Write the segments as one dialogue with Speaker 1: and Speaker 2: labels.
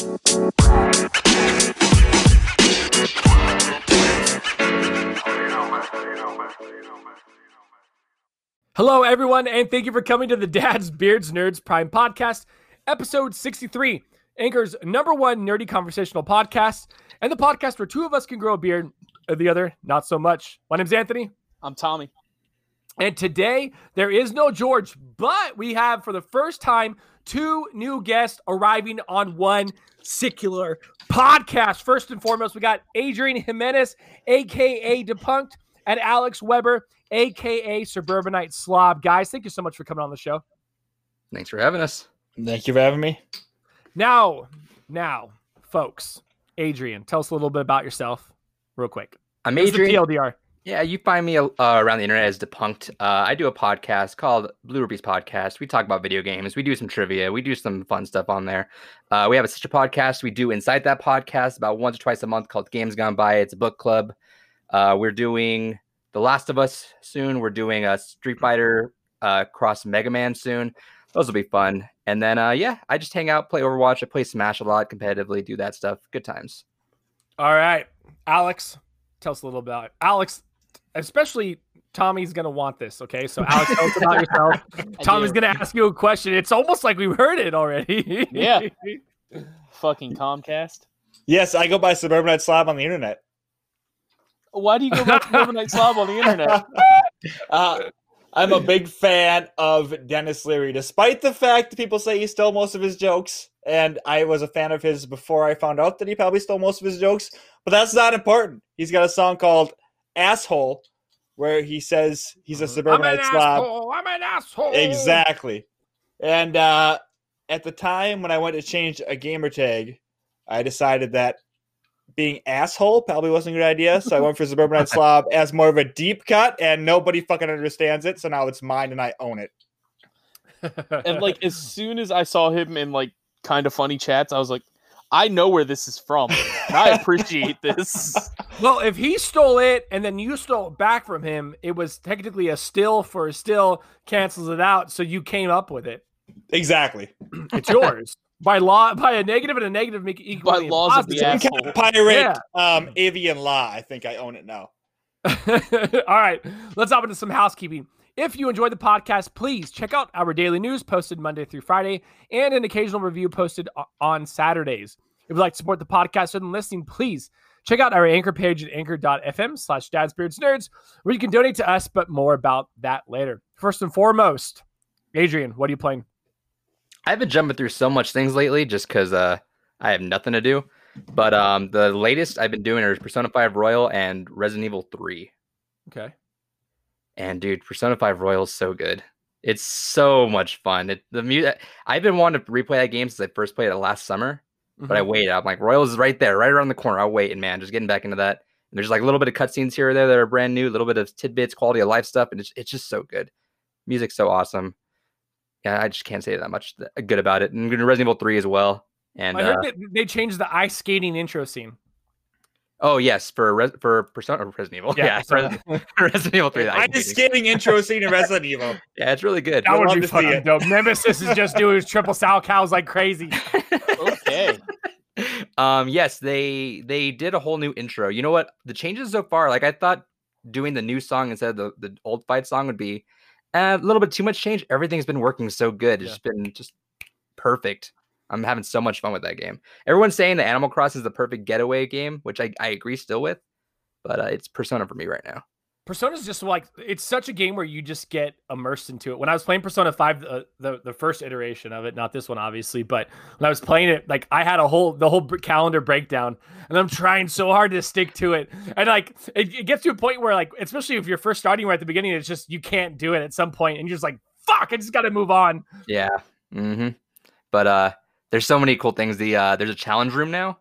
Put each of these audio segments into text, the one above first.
Speaker 1: Hello, everyone, and thank you for coming to the Dads, Beards, Nerds Prime Podcast, episode 63, Anchor's number one nerdy conversational podcast, and the podcast where two of us can grow a beard, and the other not so much. My name's Anthony.
Speaker 2: I'm Tommy.
Speaker 1: And today there is no George, but we have for the first time two new guests arriving on one secular podcast. First and foremost, we got Adrian Jimenez, aka Depunked, and Alex Weber, aka Suburbanite Slob. Guys, thank you so much for coming on the show.
Speaker 3: Thanks for having us.
Speaker 4: Thank you for having me.
Speaker 1: Now, now, folks, Adrian, tell us a little bit about yourself, real quick.
Speaker 3: I'm
Speaker 1: Here's the
Speaker 3: Adrian.
Speaker 1: TLDR.
Speaker 3: Yeah, you find me uh, around the internet as Depunked. Uh, I do a podcast called Blue Rubies Podcast. We talk about video games. We do some trivia. We do some fun stuff on there. Uh, we have a sister podcast we do inside that podcast about once or twice a month called Games Gone By. It's a book club. Uh, we're doing The Last of Us soon. We're doing a Street Fighter uh, cross Mega Man soon. Those will be fun. And then, uh, yeah, I just hang out, play Overwatch. I play Smash a lot competitively, do that stuff. Good times.
Speaker 1: All right, Alex, tell us a little about Alex, especially Tommy's gonna want this. Okay, so Alex, tell us about yourself. Tommy's
Speaker 2: do.
Speaker 1: gonna ask you a question. It's almost like we've heard it already.
Speaker 2: Yeah. Fucking Comcast.
Speaker 4: Yes, I go by Suburbanite Slob on the internet.
Speaker 2: Why do you go back Suburbanite Overnight Slob on the internet?
Speaker 4: Uh, I'm a big fan of Denis Leary, despite the fact that people say he stole most of his jokes. And I was a fan of his before I found out that he probably stole most of his jokes. But that's not important. He's got a song called Asshole, where he says he's a
Speaker 1: I'm an
Speaker 4: suburbanite slob.
Speaker 1: asshole. I'm an asshole.
Speaker 4: Exactly. And uh, at the time when I went to change a gamer tag, I decided that being asshole probably wasn't a good idea. So I went for Suburbanite Slob as more of a deep cut, and nobody fucking understands it. So now it's mine and I own it.
Speaker 2: And like as soon as I saw him in like kind of funny chats, I was like, I know where this is from. And I appreciate this.
Speaker 1: well, if he stole it and then you stole it back from him, it was technically a still for a still cancels it out. So you came up with it.
Speaker 4: Exactly.
Speaker 1: It's yours by law. By a negative and a negative make it equally
Speaker 2: By laws of the
Speaker 1: impossible.
Speaker 2: asshole.
Speaker 4: Pirate
Speaker 1: Yeah.
Speaker 4: um, Avian Law. I think I own it now.
Speaker 1: All right, let's hop into some housekeeping. If you enjoyed the podcast, please check out our daily news posted Monday through Friday and an occasional review posted on Saturdays. If you'd like to support the podcast and listening, please check out our anchor page at anchor.fm slash dadsbeardsnerds where you can donate to us, but more about that later. First and foremost, Adrian, what are you playing?
Speaker 3: I've been jumping through so much things lately just because uh, I have nothing to do. But um, the latest I've been doing is Persona 5 Royal and Resident Evil 3.
Speaker 1: Okay.
Speaker 3: And dude, Persona 5 Royal is so good. It's so much fun. It, the mu- I've been wanting to replay that game since I first played it last summer, but I
Speaker 1: Mhm.
Speaker 3: waited. I'm like, Royals is right there, right around the corner. I'll wait. And man, just getting back into that. And there's like a little bit of cutscenes here or there that are brand new, a little bit of tidbits, quality of life stuff, and it's, it's just so good. Music's so awesome. Yeah, I just can't say that much good about it. And Resident Evil 3 as well. And
Speaker 1: I
Speaker 3: uh,
Speaker 1: heard that they changed the ice skating intro scene.
Speaker 3: Oh yes, for Res- for Persona or Resident Evil.
Speaker 1: Yeah,
Speaker 3: Yeah,
Speaker 1: Persona.
Speaker 3: Resident, Resident Evil 3.
Speaker 4: I'm just
Speaker 3: skating.
Speaker 4: skating intro scene in Resident Evil.
Speaker 3: Yeah, it's really good.
Speaker 1: That
Speaker 4: Would
Speaker 1: would
Speaker 4: love
Speaker 1: be
Speaker 4: to see
Speaker 1: fucking
Speaker 4: it.
Speaker 1: dope. Nemesis is just doing his triple salchows like crazy.
Speaker 2: Okay.
Speaker 3: um yes they they did a whole new intro you know what the changes so far like i thought doing the new song instead of the, the old fight song would be uh, a little bit too much change everything's been working so good it's
Speaker 1: Yeah.
Speaker 3: just been just perfect i'm having so much fun with that game everyone's saying that animal crossing is the perfect getaway game which i, I agree still with but uh, it's persona for me right now
Speaker 1: Persona's just like it's such a game where you just get immersed into it. When I was playing Persona 5 uh, the the first iteration of it, not this one obviously, but when I was playing it like I had a whole the whole calendar breakdown and I'm trying so hard to stick to it. And like it, it gets to a point where like especially if you're first starting right at the beginning it's just you can't do it at some point and you're just like fuck, I just got to move on.
Speaker 3: yeah hmm but uh there's so many cool things the uh there's a challenge room now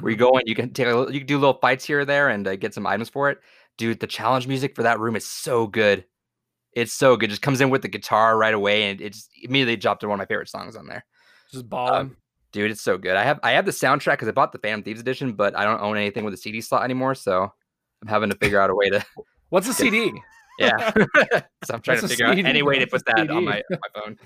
Speaker 3: where you go and you can take a you can do little fights here or there and uh, get some items for it. Dude, the challenge music for that room is so good. It's so good. Just comes in with the guitar right away, and it just immediately dropped to one of my favorite songs on there.
Speaker 1: Just balling.
Speaker 3: Um, dude, it's so good. I have I have the soundtrack because I bought the Phantom Thieves edition, but I don't own anything with a CD slot anymore, so I'm having to figure out a way to.
Speaker 1: What's a CD?
Speaker 3: Yeah. so I'm trying
Speaker 1: That's
Speaker 3: to figure out any way to put that on my, on my phone.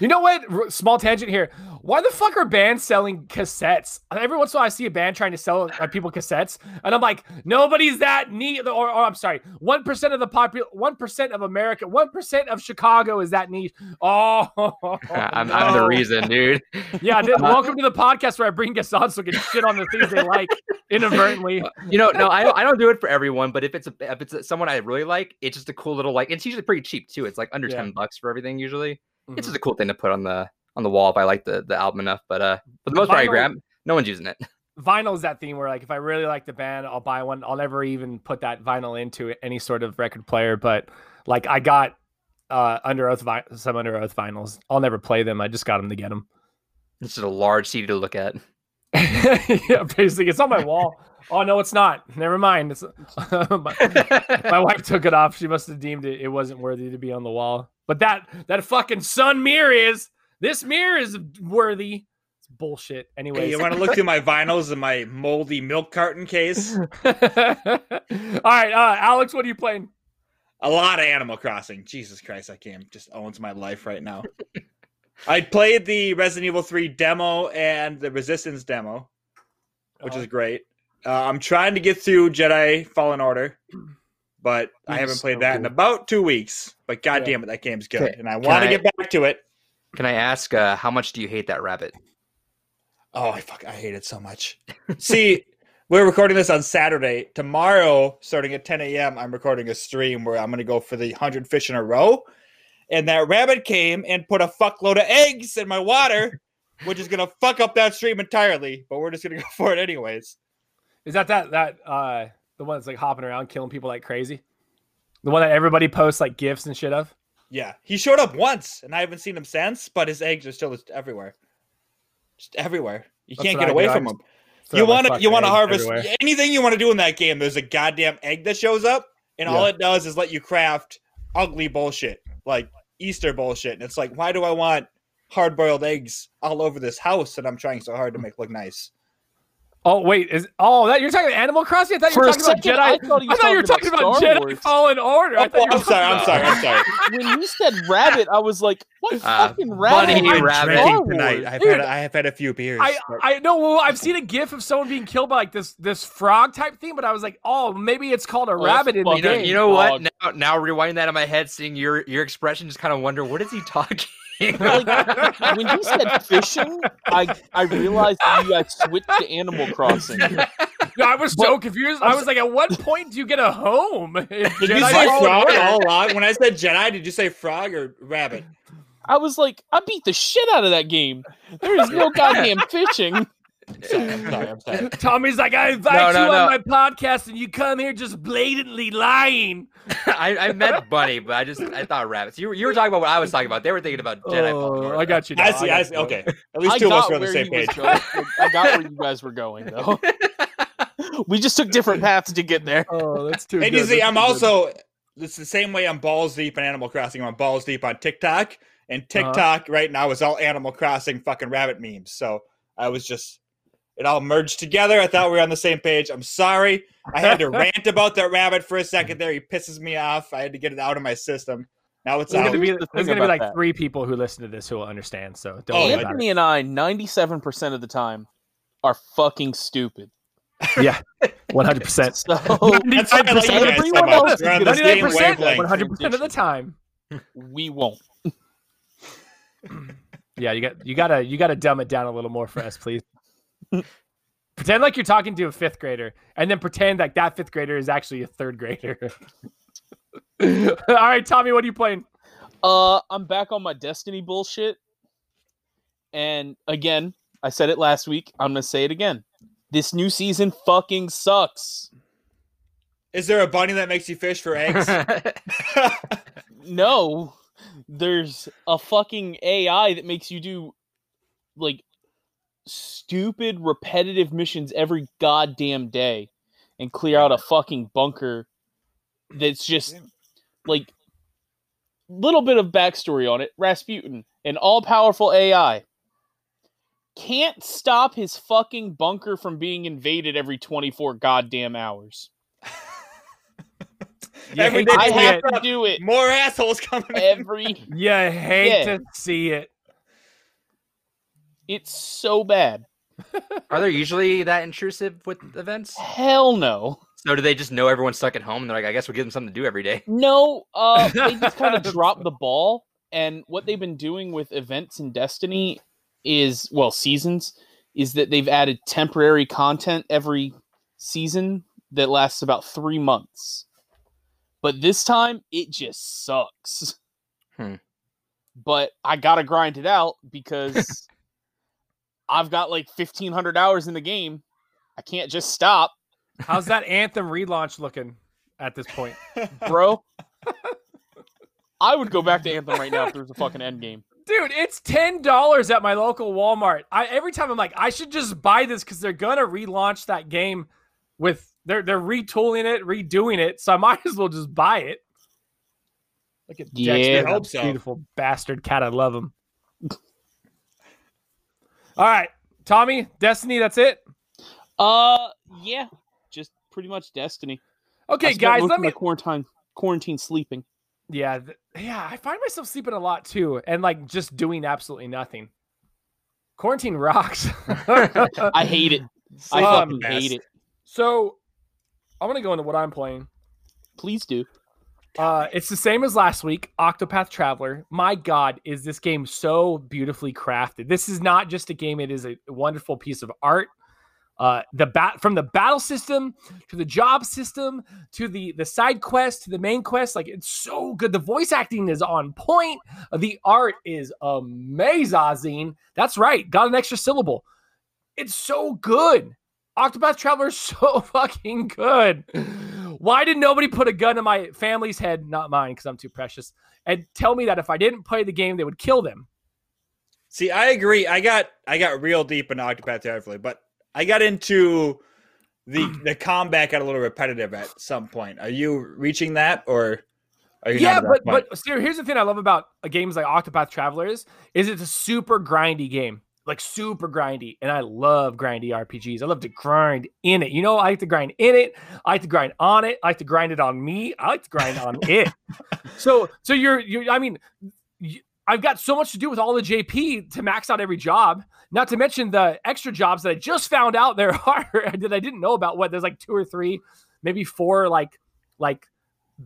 Speaker 1: You know what? Small tangent here. Why the fuck are bands selling cassettes? Every once in a while, I see a band trying to sell uh, people cassettes, and I'm like, nobody's that neat. Or, or I'm sorry, one percent of the popular, one percent of America, one percent of Chicago is that niche. Oh,
Speaker 3: I'm, I'm the reason, dude.
Speaker 1: Yeah, th- welcome to the podcast where I bring guests on so can shit on the things they like inadvertently.
Speaker 3: You know, no, I don't, I don't do it for everyone, but if it's a if it's a, someone I really like, it's just a cool little like. It's usually pretty cheap too. It's like under
Speaker 1: Yeah.
Speaker 3: ten bucks for everything usually. It's
Speaker 1: Mhm.
Speaker 3: just a cool thing to put on the on the wall if I like the the album enough. But uh, for the most part, I grab. No one's using it.
Speaker 1: vinyl is that theme where like if I really like the band, I'll buy one. I'll never even put that vinyl into any sort of record player. But like I got uh Underoath vi- some Underoath vinyls. I'll never play them. I just got them to get them.
Speaker 3: This is a large CD to look at.
Speaker 1: yeah, basically, it's on my wall. Oh no, it's not. Never mind. It's my, my wife took it off. She must have deemed it it wasn't worthy to be on the wall. But that that fucking sun mirror is. This mirror is worthy. It's bullshit.
Speaker 4: Hey, you want to look through my vinyls and my moldy milk carton case?
Speaker 1: all right, uh, Alex, what are you playing?
Speaker 4: A lot of Animal Crossing. Jesus Christ, that game just owns my life right now. I played the Resident Evil 3 demo and the Resistance demo, which is great. Uh, I'm trying to get through Jedi Fallen Order, but I haven't played
Speaker 2: so
Speaker 4: that in about two weeks. But god
Speaker 1: Yeah.
Speaker 4: damn it, that game's good, and I want to get back to it.
Speaker 3: Can I ask uh, how much do you hate that rabbit?
Speaker 4: Oh, I fuck, I hate it so much. See, we're recording this on Saturday. Tomorrow, starting at 10 a.m., I'm recording a stream where I'm going to go for the 100 fish in a row. And that rabbit came and put a fuckload of eggs in my water, which is going to fuck up that stream entirely. But we're just going to go for it anyways.
Speaker 1: Is that that that uh the one that's like hopping around killing people like crazy? The one that everybody posts like gifs and shit of?
Speaker 4: Yeah, he showed up once, and I haven't seen him since. But his eggs are still just everywhere, just everywhere. You
Speaker 1: That's
Speaker 4: can't get
Speaker 1: I
Speaker 4: away
Speaker 1: do.
Speaker 4: From
Speaker 1: them.
Speaker 4: him. you want to you want to harvest
Speaker 1: everywhere.
Speaker 4: anything you want to do in that game. There's a goddamn egg that shows up, and all it does is let you craft ugly bullshit like Easter bullshit. And it's like, why do I want hard boiled eggs all over this house that I'm trying so hard to make look nice?
Speaker 1: Oh wait, is oh that you're talking about Animal Crossing? I thought you were
Speaker 2: a
Speaker 1: talking about
Speaker 2: second,
Speaker 1: Jedi.
Speaker 2: I thought he
Speaker 1: I
Speaker 2: was
Speaker 1: thought you were
Speaker 2: talking
Speaker 1: talking
Speaker 2: about
Speaker 1: about,
Speaker 2: Star
Speaker 1: Jedi
Speaker 2: Wars.
Speaker 1: Fallen Order. I
Speaker 4: Oh,
Speaker 1: thought you were
Speaker 4: I'm sorry, I'm sorry, I'm sorry.
Speaker 2: when you said rabbit, I was like, what
Speaker 3: Uh,
Speaker 2: fucking rabbit?
Speaker 3: bunny
Speaker 2: is
Speaker 3: rabbit.
Speaker 2: Star
Speaker 4: Drinking tonight. I've
Speaker 1: Dude,
Speaker 4: had I have had a few beers.
Speaker 1: I
Speaker 4: but-
Speaker 1: I know. Well, I've seen a GIF of someone being killed by like this this frog type thing, but I was like, oh, maybe it's called a
Speaker 2: Oh,
Speaker 1: rabbit in the
Speaker 3: You know,
Speaker 1: game.
Speaker 3: you know what? Now, now rewind that in my head, seeing your your expression, just kind of wonder what is he talking.
Speaker 2: Like, when you said fishing, I I realized that you guys switched to Animal Crossing.
Speaker 1: No, I was so confused. I was like, at what point do you get a home? in
Speaker 4: did you say frog
Speaker 1: Order?
Speaker 4: all along? When I said Jedi, did you say frog or rabbit?
Speaker 2: I was like, I beat the shit out of that game. There is no goddamn fishing.
Speaker 4: Sorry, I'm sorry, I'm sorry.
Speaker 1: Tommy's like, I invite
Speaker 3: No,
Speaker 1: you
Speaker 3: no,
Speaker 1: on
Speaker 3: no.
Speaker 1: my podcast, and you come here just blatantly lying.
Speaker 3: I, I meant bunny, but I just I thought rabbits. You were you were talking about what I was talking about. They were thinking about Jedi. Fallen
Speaker 1: Oh, I got you. Now.
Speaker 4: I see,
Speaker 1: got
Speaker 4: I see.
Speaker 1: now.
Speaker 4: Okay, at least
Speaker 2: I
Speaker 4: two of us
Speaker 2: got
Speaker 4: were on the same page.
Speaker 2: I got where you guys were going, though. we just took different paths to get there.
Speaker 1: Oh, that's too.
Speaker 4: And
Speaker 1: good.
Speaker 4: you see,
Speaker 1: That's
Speaker 4: I'm
Speaker 1: too good.
Speaker 4: also it's the same way I'm balls deep in Animal Crossing. I'm balls deep on TikTok, and
Speaker 1: Uh-huh.
Speaker 4: TikTok right now is all Animal Crossing fucking rabbit memes. So I was just it all merged together. I thought we were on the same page. I'm sorry. I had to rant about that rabbit for a second there. He pisses me off. I had to get it out of my system. Now it's
Speaker 1: There's
Speaker 4: out.
Speaker 1: gonna be
Speaker 2: the
Speaker 1: there's gonna be like
Speaker 2: that.
Speaker 1: three people who listen to this who will understand. So don't
Speaker 4: Oh,
Speaker 1: worry
Speaker 4: yeah.
Speaker 1: about
Speaker 2: Anthony and I, 97% of the time, are fucking stupid.
Speaker 1: Yeah, one hundred percent.
Speaker 2: So
Speaker 4: That's why I like you guys so much. We're on the
Speaker 2: gonna
Speaker 4: same
Speaker 1: Ninety-nine percent,
Speaker 4: wavelength.
Speaker 1: one hundred percent of the time.
Speaker 2: we won't.
Speaker 1: Yeah, you got you gotta you gotta dumb it down a little more for us, please. Pretend like you're talking to a fifth grader, and then pretend like that fifth grader is actually a third grader. All right, Tommy, what are you playing?
Speaker 2: Uh, I'm back on my Destiny bullshit. And again, I said it last week. I'm gonna say it again. This new season fucking sucks.
Speaker 4: Is there a bunny that makes you fish for eggs?
Speaker 2: No, there's a fucking AI that makes you do like stupid repetitive missions every goddamn day and clear out a fucking bunker that's just like little bit of backstory on it. Rasputin, an all-powerful AI, can't stop his fucking bunker from being invaded every 24 goddamn hours.
Speaker 1: You
Speaker 4: Every
Speaker 1: hate
Speaker 4: day
Speaker 1: to
Speaker 2: I have
Speaker 1: it.
Speaker 2: to do it
Speaker 4: More assholes coming in.
Speaker 2: every.
Speaker 1: You hate
Speaker 2: Yeah.
Speaker 1: to see it.
Speaker 2: It's so bad.
Speaker 3: Are they usually that intrusive with events?
Speaker 2: Hell no.
Speaker 3: So do they just know everyone's stuck at home and they're like, I guess we'll give them something to do every day?
Speaker 2: No, uh, they just kind of dropped the ball. And what they've been doing with events in Destiny is, well, seasons, is that they've added temporary content every season that lasts about three months. But this time, it just sucks.
Speaker 3: Hmm.
Speaker 2: But I gotta grind it out because I've got like 1,500 hours in the game. I can't just stop,
Speaker 1: How's that Anthem relaunch looking at this point?
Speaker 2: bro. I would go back to Anthem right now if there was a fucking end game.
Speaker 1: Dude, it's ten dollars at my local Walmart. I every time I'm like, I should just buy this because they're gonna relaunch that game with they're they're retooling it, redoing it, so I might as well just buy it. Look at
Speaker 2: Yeah.
Speaker 1: Dexter,
Speaker 2: I
Speaker 1: that
Speaker 4: hope so.
Speaker 1: beautiful bastard cat. I love him. All right, Tommy, Destiny. That's it.
Speaker 2: Uh, yeah, just pretty much Destiny.
Speaker 1: Okay, guys, let me.
Speaker 2: quarantine quarantine sleeping.
Speaker 1: Yeah, th- yeah. I find myself sleeping a lot too, and like just doing absolutely nothing. Quarantine rocks.
Speaker 2: I hate it. I
Speaker 1: Um,
Speaker 2: fucking hate it.
Speaker 1: So, I'm gonna go into what I'm playing.
Speaker 2: Please do.
Speaker 1: Uh, it's the same as last week. Octopath Traveler. My God, is this game so beautifully crafted? This is not just a game; it is a wonderful piece of art. Uh, the bat from the battle system to the job system to the the side quest to the main quest, like it's so good. The voice acting is on point. The art is amazing. That's right, got an extra syllable. It's so good. Octopath Traveler is so fucking good. Why did nobody put a gun in my family's head, not mine, because I'm too precious, and tell me that if I didn't play the game, they would kill them?
Speaker 4: See, I agree. I got I got real deep in Octopath Traveler, but I got into the the combat got a little repetitive at some point. Are you reaching that, or are you?
Speaker 1: yeah, but but here's the thing I love about games like Octopath Travelers is it's a super grindy game, like super grindy, and I love grindy RPGs. I love to grind in it. You know, I like to grind in it. I like to grind on it. I like to grind it on me. I like to grind on it. So so you're you. I mean. You, I've got so much to do with all the JP to max out every job. Not to mention the extra jobs that I just found out there are that I didn't know about. What there's like two or three, maybe four like like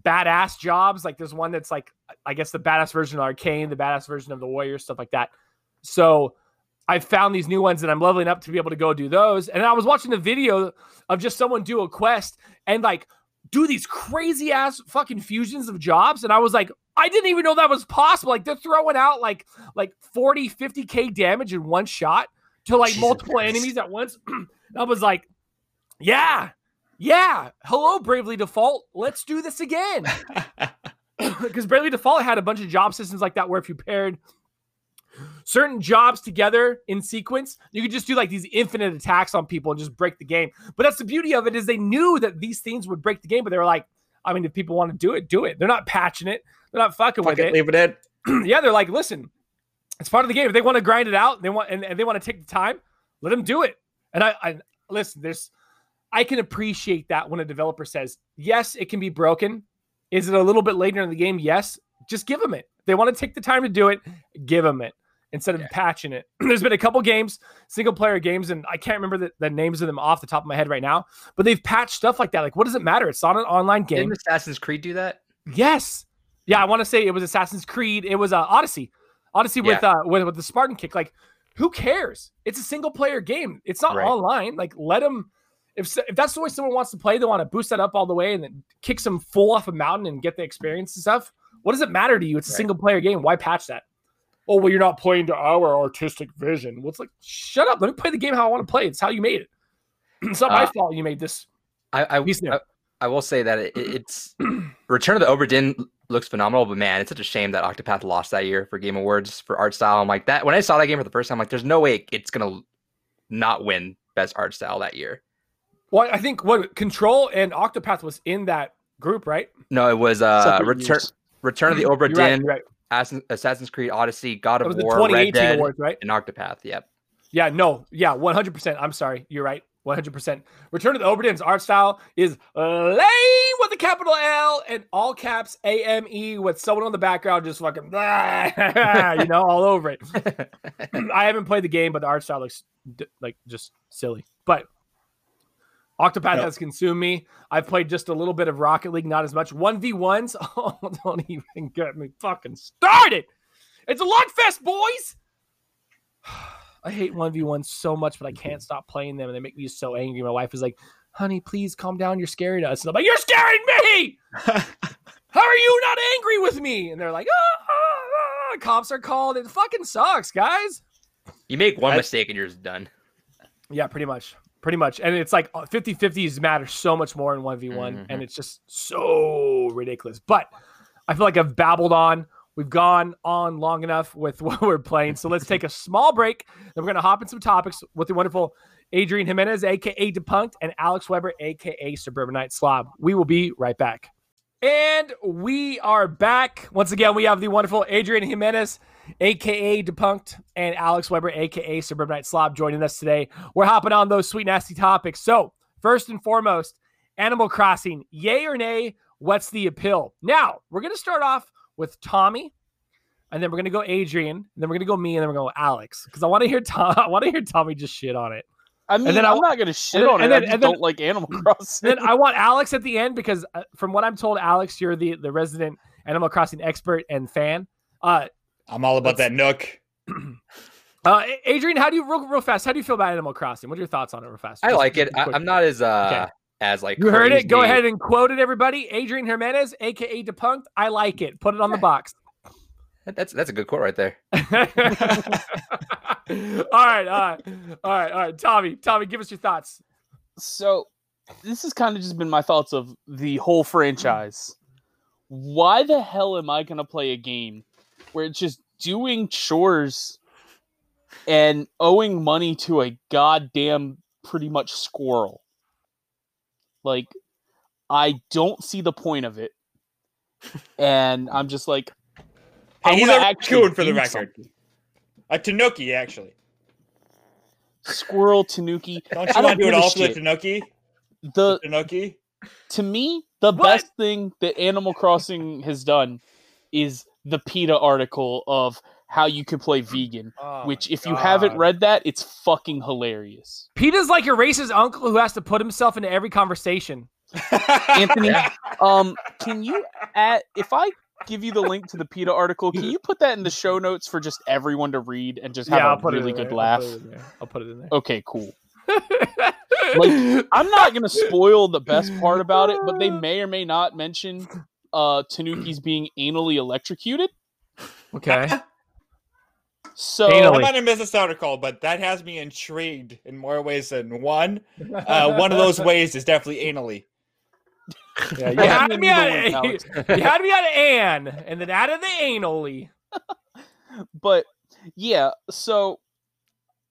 Speaker 1: badass jobs. Like there's one that's like I guess the badass version of Arcane, the badass version of the Warrior, stuff like that. So I found these new ones that I'm leveling up to be able to go do those. And I was watching the video of just someone do a quest and like do these crazy ass fucking fusions of jobs. And I was like, I didn't even know that was possible. Like they're throwing out like like 40, 50k damage in one shot to like
Speaker 3: Jesus
Speaker 1: multiple
Speaker 3: Christ.
Speaker 1: enemies at once. And I was like, yeah, yeah. Hello, Bravely Default. Let's do this again. Because Bravely Default had a bunch of job systems like that where if you paired certain jobs together in sequence, you could just do like these infinite attacks on people and just break the game. But that's the beauty of it is they knew that these things would break the game, but they were like, I mean, if people want to do it, do it. They're not patching it. They're not fucking
Speaker 4: Fuck
Speaker 1: with
Speaker 4: it,
Speaker 1: it.
Speaker 4: leave it in.
Speaker 1: yeah, they're like, listen, it's part of the game. If they want to grind it out, they want and, and they want to take the time, let them do it. And I, I listen, there's I can appreciate that when a developer says, yes, it can be broken. Is it a little bit later in the game? Yes. Just give them it. If they want to take the time to do it, give them it instead of
Speaker 3: Yeah.
Speaker 1: patching it. There's been a couple games, single player games, and I can't remember the, the names of them off the top of my head right now, but they've patched stuff like that. Like, what does it matter? It's not an online game.
Speaker 3: Didn't Assassin's Creed do that?
Speaker 1: Yes. Yeah, I want to say it was Assassin's Creed. It was uh, Odyssey. Odyssey with uh with, with the Spartan kick. Like, who cares? It's a single player game. It's not
Speaker 3: Right.
Speaker 1: online. Like, let them. If if that's the way someone wants to play, they want to boost that up all the way and then kick some full off a mountain and get the experience and stuff. What does it matter to you? It's a
Speaker 3: Right.
Speaker 1: single player game. Why patch that? Oh well, you're not playing to our artistic vision. Well, it's like shut up. Let me play the game how I want to play. It's how you made it. it's not my
Speaker 3: Uh,
Speaker 1: fault you made this.
Speaker 3: I I, I, I will say that it, it's Return of the Obra Dinn looks phenomenal, but man, it's such a shame that Octopath lost that year for Game Awards for art style. I'm like that when I saw that game for the first time, I'm like, there's no way it's gonna not win best art style that year.
Speaker 1: Well, I think what Control and Octopath was in that group, right?
Speaker 3: No, it was uh
Speaker 2: Separate
Speaker 3: Return
Speaker 2: years.
Speaker 3: Return of the
Speaker 1: You're
Speaker 3: Obra
Speaker 1: Dinn, right, right.
Speaker 3: Assassin- Assassin's Creed Odyssey, God of War, Red Dead,
Speaker 1: awards, right?
Speaker 3: and Octopath. Yep.
Speaker 1: Yeah, no, yeah, 100%. I'm sorry. You're right. 100%. Return to the Obra Dinn's art style is lame with a capital L and all caps A M E with someone on the background just fucking, you know, all over it. I haven't played the game, but the art style looks d- like just silly. But Octopath
Speaker 4: Yep.
Speaker 1: has consumed me. I've played just a little bit of Rocket League, not as much. 1v1s. Oh, don't even get me fucking started. It's a log fest, boys. I hate 1v1 so much, but I can't stop playing them and they make me so angry. My wife is like, honey, please calm down. You're scaring us. And I'm like, you're scaring me. How are you not angry with me? And they're like, ah, ah, ah. cops are called. It fucking sucks, guys.
Speaker 3: You make one
Speaker 4: I-
Speaker 3: mistake and you're just done.
Speaker 1: Yeah, pretty much. Pretty much. And it's like 50 50s matter so much more in 1v1.
Speaker 3: Mhm.
Speaker 1: And it's just so ridiculous. But I feel like I've babbled on. We've gone on long enough with what we're playing. So let's take a small break. Then we're going to hop in some topics with the wonderful Adrian Jimenez, aka Depunked, and Alex Weber, aka Suburbanite Slob. We will be right back. And we are back. Once again, we have the wonderful Adrian Jimenez, aka Depunked, and Alex Weber, aka Suburbanite Slob, joining us today. We're hopping on those sweet, nasty topics. So, first and foremost, Animal Crossing, yay or nay? What's the appeal? Now, we're going to start off with Tommy, and then we're going to go Adrian, and then we're going to go me, and then we're going to go Alex, because I want to hear Tom. I want to hear Tommy just shit on it.
Speaker 2: I mean, and
Speaker 1: then I
Speaker 2: I'm
Speaker 1: wa-
Speaker 2: not gonna shit
Speaker 1: then-
Speaker 2: on it.
Speaker 1: and then-
Speaker 2: I
Speaker 1: then-
Speaker 2: don't like Animal Crossing.
Speaker 1: then I want Alex at the end because, uh, from what I'm told, Alex, you're the the resident Animal Crossing expert and fan. Uh,
Speaker 4: I'm all about that Nook.
Speaker 1: uh, Adrian, how do you real, real fast? How do you feel about Animal Crossing? What are your thoughts on it, real fast?
Speaker 3: I
Speaker 1: Just-
Speaker 3: like it. I, I'm not as uh
Speaker 1: Okay.
Speaker 3: as like
Speaker 1: You heard it. Go ahead and quote it, everybody. Adrian Jimenez, aka Depunked. I like it. Put it on the box.
Speaker 3: That's that's a good quote right there.
Speaker 1: all right, all right, all right, all right. Tommy, Tommy, give us your thoughts.
Speaker 2: so this has kind of just been my thoughts of the whole franchise. Why the hell am I gonna play a game where it's just doing chores and owing money to a goddamn pretty much squirrel? Like, I don't see the point of it, and I'm just like, I
Speaker 4: Hey, he's
Speaker 2: wanna
Speaker 4: a raccoon for the record.
Speaker 2: something.
Speaker 4: A Tanuki, actually.
Speaker 2: Squirrel Tanuki.
Speaker 4: Don't you
Speaker 2: don't
Speaker 4: want to do it
Speaker 2: give
Speaker 4: all for the
Speaker 2: shit.
Speaker 4: Tanuki?
Speaker 2: The
Speaker 4: Tanuki?
Speaker 2: to me, the
Speaker 1: What?
Speaker 2: best thing that Animal Crossing has done is the PETA article of how you can play vegan.
Speaker 1: Oh
Speaker 2: which,
Speaker 1: my
Speaker 2: if you haven't read that, it's fucking hilarious.
Speaker 1: PETA's like your racist uncle who has to put himself into every conversation.
Speaker 2: Anthony,
Speaker 3: Yeah.
Speaker 2: um, can you add if I give you the link to the PETA article, can you put that in the show notes for just everyone to read and just have
Speaker 1: yeah, I'll
Speaker 2: a
Speaker 1: put
Speaker 2: really
Speaker 1: it
Speaker 2: good
Speaker 1: there.
Speaker 2: laugh?
Speaker 1: I'll put it in there. I'll put it in there.
Speaker 2: Okay, cool. Like, I'm not gonna spoil the best part about it, but they may or may not mention uh Tanuki's being anally electrocuted.
Speaker 1: okay.
Speaker 2: So
Speaker 1: Anally.
Speaker 4: I'm not in this article, but that has me intrigued in more ways than one. Uh, one of those ways is definitely anally.
Speaker 1: Yeah, you
Speaker 2: I
Speaker 1: had
Speaker 2: didn't
Speaker 1: me
Speaker 2: need the
Speaker 1: at
Speaker 2: link, Alex.
Speaker 1: you had me at Anne, and then added the anally.
Speaker 2: but yeah, so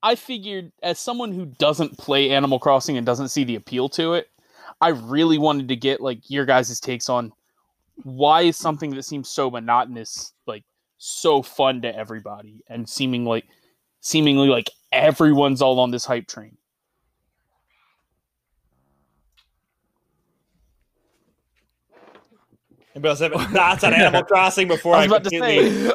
Speaker 2: I figured as someone who doesn't play Animal Crossing and doesn't see the appeal to it, I really wanted to get like your guys' takes on why is something that seems so monotonous like so fun to everybody and seeming like seemingly like everyone's all on this hype train.
Speaker 4: Anybody else have thoughts on Animal Crossing before
Speaker 2: I
Speaker 4: I,
Speaker 2: was about to
Speaker 4: completely
Speaker 2: say,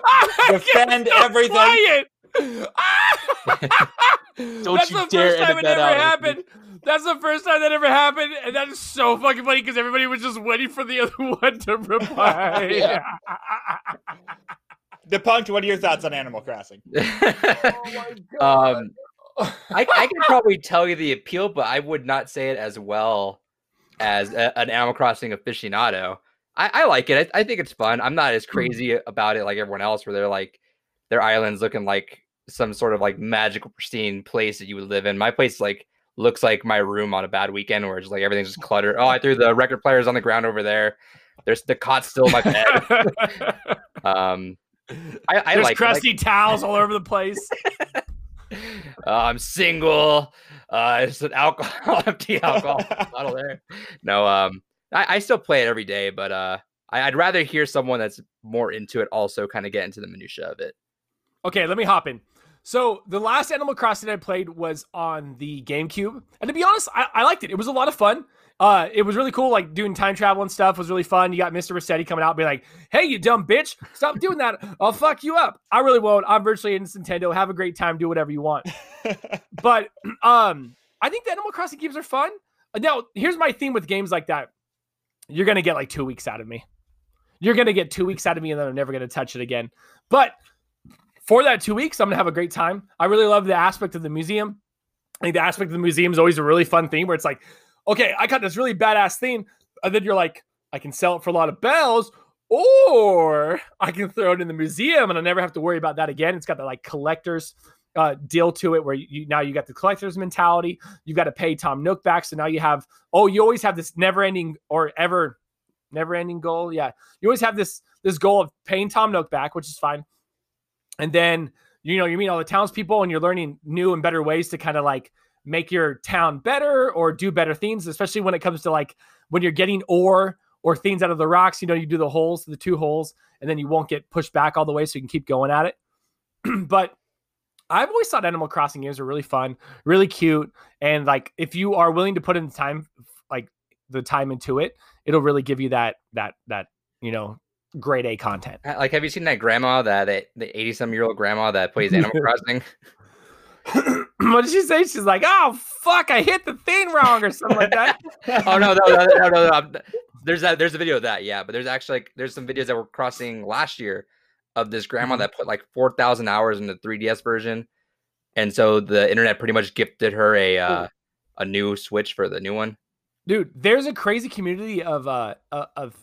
Speaker 4: defend everything?
Speaker 1: Quiet.
Speaker 2: Don't
Speaker 1: That's
Speaker 2: you
Speaker 1: the
Speaker 2: dare
Speaker 1: first time it
Speaker 2: that
Speaker 1: ever happened. That's the first time that ever happened, and that is so fucking funny because everybody was just waiting for the other one to reply.
Speaker 2: Yeah.
Speaker 4: Depunked, what are your thoughts on Animal Crossing?
Speaker 3: um, I, I can probably tell you the appeal, but I would not say it as well as a, an Animal Crossing aficionado. I, I like it. I, I think it's fun. I'm not as crazy about it like everyone else, where they're like their islands looking like some sort of like magical pristine place that you would live in. My place like looks like my room on a bad weekend, where it's like everything's just cluttered. Oh, I threw the record players on the ground over there. There's the cot's still in my bed. Um, I, I
Speaker 1: There's
Speaker 3: like it. Like,
Speaker 1: crusty towels all over the place.
Speaker 3: uh, I'm single. Uh, it's an alcohol, empty alcohol bottle there. No, um, I, I still play it every day, but uh, I, I'd rather hear someone that's more into it also kind of get into the minutia of it.
Speaker 1: Okay, let me hop in. So the last Animal Crossing I played was on the GameCube, and to be honest, I, I liked it. It was a lot of fun. Uh, it was really cool. Like doing time travel and stuff was really fun. You got Mr. Resetti coming out, and be like, "Hey, you dumb bitch, stop doing that. I'll fuck you up." I really won't. I'm virtually in Nintendo. Have a great time. Do whatever you want. but um, I think the Animal Crossing games are fun. Now, here's my theme with games like that. You're gonna get like two weeks out of me. You're gonna get two weeks out of me, and then I'm never gonna touch it again. But for that two weeks, I'm gonna have a great time. I really love the aspect of the museum. I think the aspect of the museum is always a really fun theme where it's like, okay, I got this really badass theme, and then you're like, I can sell it for a lot of bells, or I can throw it in the museum and I never have to worry about that again. It's got the like collectors uh, deal to it where you now you got the collector's mentality. You've got to pay Tom Nook back, so now you have oh, you always have this never ending or ever never ending goal. Yeah, you always have this this goal of paying Tom Nook back, which is fine. And then you know you meet all the townspeople and you're learning new and better ways to kind of like make your town better or do better things, especially when it comes to like when you're getting ore or things out of the rocks. You know, you do the holes, the two holes, and then you won't get pushed back all the way, so you can keep going at it. but I've always thought Animal Crossing games are really fun, really cute, and like if you are willing to put in time, like the time into it, it'll really give you that that that you know grade A content.
Speaker 3: Like, have you seen that grandma that that- the eighty some year old grandma that plays Animal Crossing?
Speaker 1: what did she say? She's like, "Oh fuck, I hit the thing wrong" or something like that.
Speaker 3: oh no, no, no, no, no, no. There's that. There's a video of that. Yeah, but there's actually like there's some videos that were crossing last year of this grandma
Speaker 1: Mhm.
Speaker 3: that put like four thousand hours in the 3DS version, and so the internet pretty much gifted her a uh, a new Switch for the new one.
Speaker 1: Dude, there's a crazy community of uh uh, of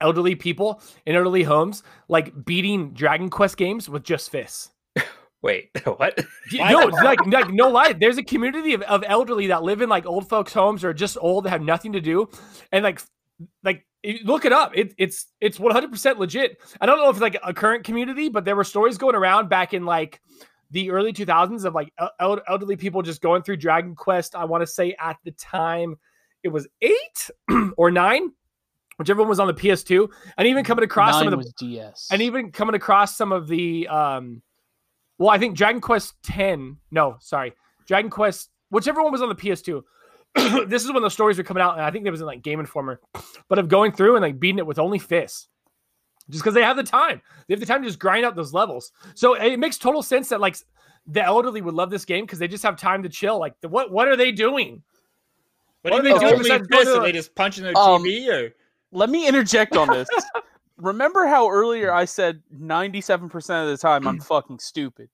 Speaker 1: elderly people in elderly homes like beating Dragon Quest games with just fists.
Speaker 3: Wait, what?
Speaker 1: No, it's like, like no lie. There's a community of, of elderly that live in like old folks' homes or just old that have nothing to do, and like like look it up. It, it's it's 100 percent legit. I don't know if it's like a current community, but there were stories going around back in like the early 2000s of like el- el- elderly people just going through Dragon Quest. I want to say at the time it was eight or nine, whichever one was on the PS2, and even coming across some of the
Speaker 2: was DS.
Speaker 1: and even coming across some of the um well i think dragon quest 10 no sorry dragon quest whichever one was on the ps2 this is when the stories were coming out and i think it was in like game informer but of going through and like beating it with only fists just because they have the time they have the time to just grind out those levels so it makes total sense that like the elderly would love this game because they just have time to chill like what what are they doing
Speaker 4: What,
Speaker 1: What are
Speaker 4: you
Speaker 1: they
Speaker 4: mean
Speaker 1: doing
Speaker 4: only
Speaker 1: besides go
Speaker 4: this?
Speaker 1: to
Speaker 4: Are they just punching their
Speaker 2: Um,
Speaker 4: TV or?
Speaker 2: Let me interject on this. Remember how earlier I said 97% of the time I'm fucking stupid?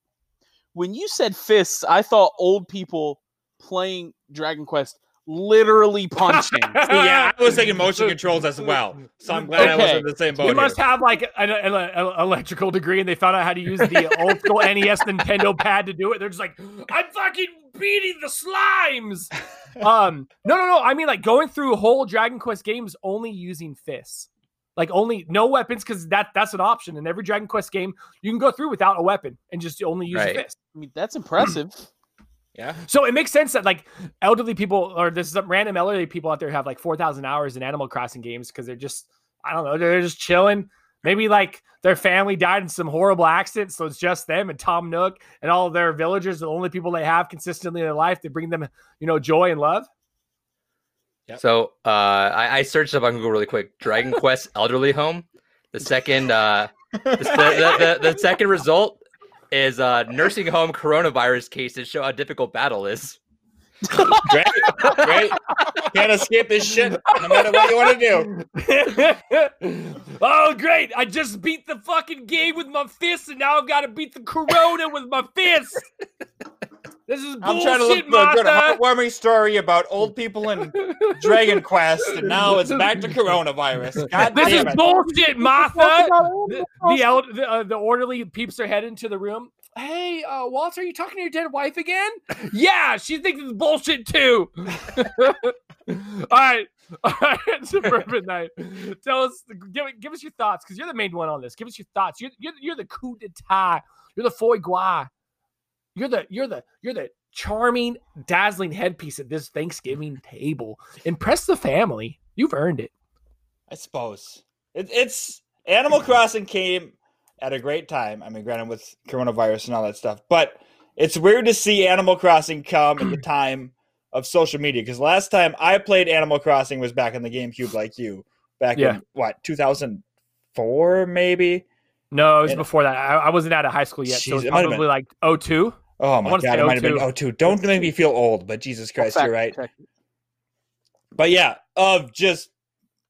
Speaker 2: When you said fists, I thought old people playing Dragon Quest literally punching.
Speaker 4: yeah, I was thinking motion controls as well. So I'm glad I was
Speaker 2: Okay.
Speaker 4: in the same boat.
Speaker 1: You must
Speaker 4: here.
Speaker 1: have like an, an- an electrical degree, and they found out how to use the old school NES Nintendo pad to do it. They're just like, I'm fucking beating the slimes. Um, no, no, no. I mean, like going through whole Dragon Quest games only using fists, like only no weapons, because that that's an option in every Dragon Quest game. You can go through without a weapon and just only use
Speaker 3: Right.
Speaker 1: a fist.
Speaker 2: I mean, that's impressive.
Speaker 4: Yeah.
Speaker 1: So it makes sense that like elderly people or there's some random elderly people out there who have like 4,000 hours in Animal Crossing games because they're just, I don't know, they're just chilling. Maybe like their family died in some horrible accident. So it's just them and Tom Nook and all of their villagers, the only people they have consistently in their life to bring them, you know, joy and love.
Speaker 4: Yep.
Speaker 3: So uh, I, I searched up on Google really quick. Dragon Quest elderly home. The second, uh, the, the, the, the, the second result is uh, nursing home coronavirus cases show how difficult battle is.
Speaker 4: Great. Great. Can't escape this shit no matter what you want to do.
Speaker 1: oh, great. I just beat the fucking game with my fist and now I've got to beat the corona with my fist. This is
Speaker 4: I'm trying to look for a good
Speaker 1: Martha.
Speaker 4: heartwarming story about old people in Dragon Quest, and now it's back to coronavirus. God
Speaker 1: This is
Speaker 4: it.
Speaker 1: bullshit, Martha. The the, el- the, uh, the orderly peeps their head into the room. Hey, uh, Walter, are you talking to your dead wife again? yeah, she thinks it's bullshit too. all right, all right, Suburbanite. Tell us, give, give us your thoughts because you're the main one on this. Give us your thoughts. You're you're, you're the coup d'état. You're the foie gras. You're the you're the you're the charming, dazzling headpiece at this Thanksgiving table. Impress the family. You've earned it.
Speaker 4: I suppose it, it's Animal Crossing came at a great time. I mean, granted with coronavirus and all that stuff, but it's weird to see Animal Crossing come at the time of social media because last time I played Animal Crossing was back in the GameCube, like you, back
Speaker 1: Yeah.
Speaker 4: in what 2004 maybe.
Speaker 1: No, it was
Speaker 4: And-
Speaker 1: that. I, I wasn't out of high school yet, so it was
Speaker 4: it
Speaker 1: probably like 02.
Speaker 4: Oh my god, it might have been
Speaker 1: 02.
Speaker 4: oh two. Don't make me feel old, but Jesus Christ,
Speaker 2: Fact
Speaker 4: you're right. But yeah, of just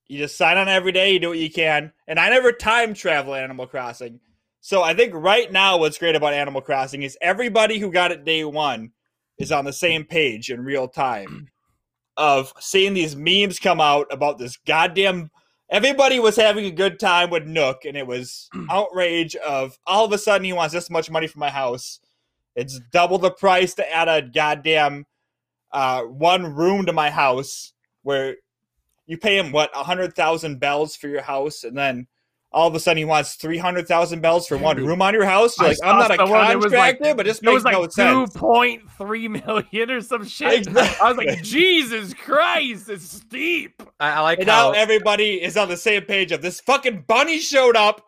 Speaker 4: you just sign on every day, you do what you can. And I never time travel Animal Crossing. So I think right now what's great about Animal Crossing is everybody who got it day one is on the same page in real time of seeing these memes come out about this goddamn everybody was having a good time with Nook and it was outrage of all of a sudden he wants this much money for my house. It's double the price to add a goddamn uh, one room to my house where you pay him what a hundred thousand bells for your house, and then all of a sudden he wants three hundred thousand bells for one room on your house. You're like, I'm not a
Speaker 1: someone that was like-
Speaker 4: contractor, but this makes
Speaker 1: was like
Speaker 4: no sense.
Speaker 1: 2.3 million or some shit. I was like, Jesus Christ, it's steep.
Speaker 3: I, I like
Speaker 4: And
Speaker 3: how
Speaker 4: now everybody is on the same page of this fucking bunny showed up,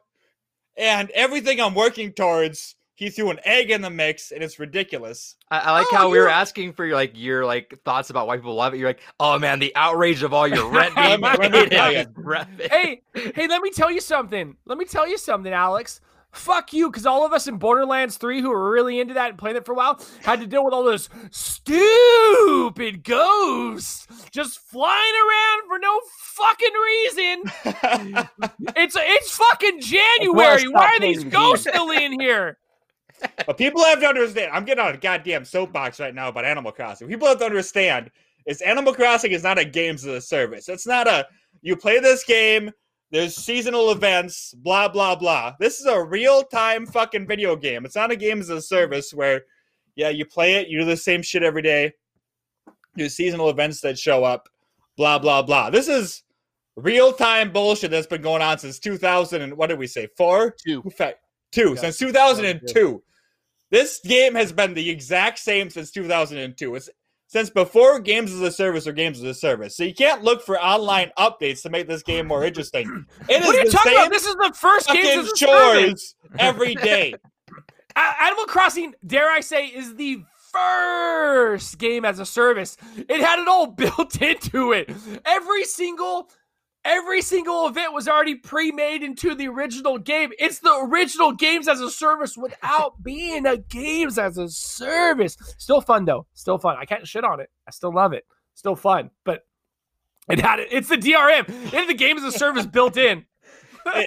Speaker 4: and everything I'm working towards, he threw an egg in the mix, and it's ridiculous.
Speaker 3: I, I like
Speaker 1: Oh,
Speaker 3: how we were asking for your like your like thoughts about why people love it. You're like, oh man, the outrage of all your rent being
Speaker 4: me- let me
Speaker 3: paid
Speaker 4: tell
Speaker 3: is
Speaker 4: ya.
Speaker 3: breathtaking.
Speaker 1: hey, hey, let me tell you something. Let me tell you something, Alex. Fuck you, because all of us in Borderlands 3 who were really into that and playing it for a while had to deal with all those stupid ghosts just flying around for no fucking reason. It's it's fucking January. Why are these ghosts still in here?
Speaker 4: But people have to understand. I'm getting on a goddamn soapbox right now about Animal Crossing. People have to understand is Animal Crossing is not a games as a service. It's not a you play this game. There's seasonal events, blah blah blah. This is a real time fucking video game. It's not a games as a service where, yeah, you play it, you do the same shit every day. There's seasonal events that show up, blah blah blah. This is real time bullshit that's been going on since 2000 and what did we say four?
Speaker 2: Two.
Speaker 4: In fact, two
Speaker 1: Yeah.
Speaker 4: since 2002. This game has been the exact same since 2002. It's since before games as a service or games as a service. So you can't look for online updates to make this game more interesting. It is
Speaker 1: What are you
Speaker 4: the
Speaker 1: talking about? This is the first game as a service.
Speaker 4: chores every day.
Speaker 1: Animal Crossing, dare I say, is the first game as a service. It had it all built into it. Every single every single event was already pre-made into the original game. It's the original games as a service without being a games as a service. Still fun though. Still fun. I can't shit on it. I still love it. Still fun. But it had it. It's the DRM. It had the games as a service built in.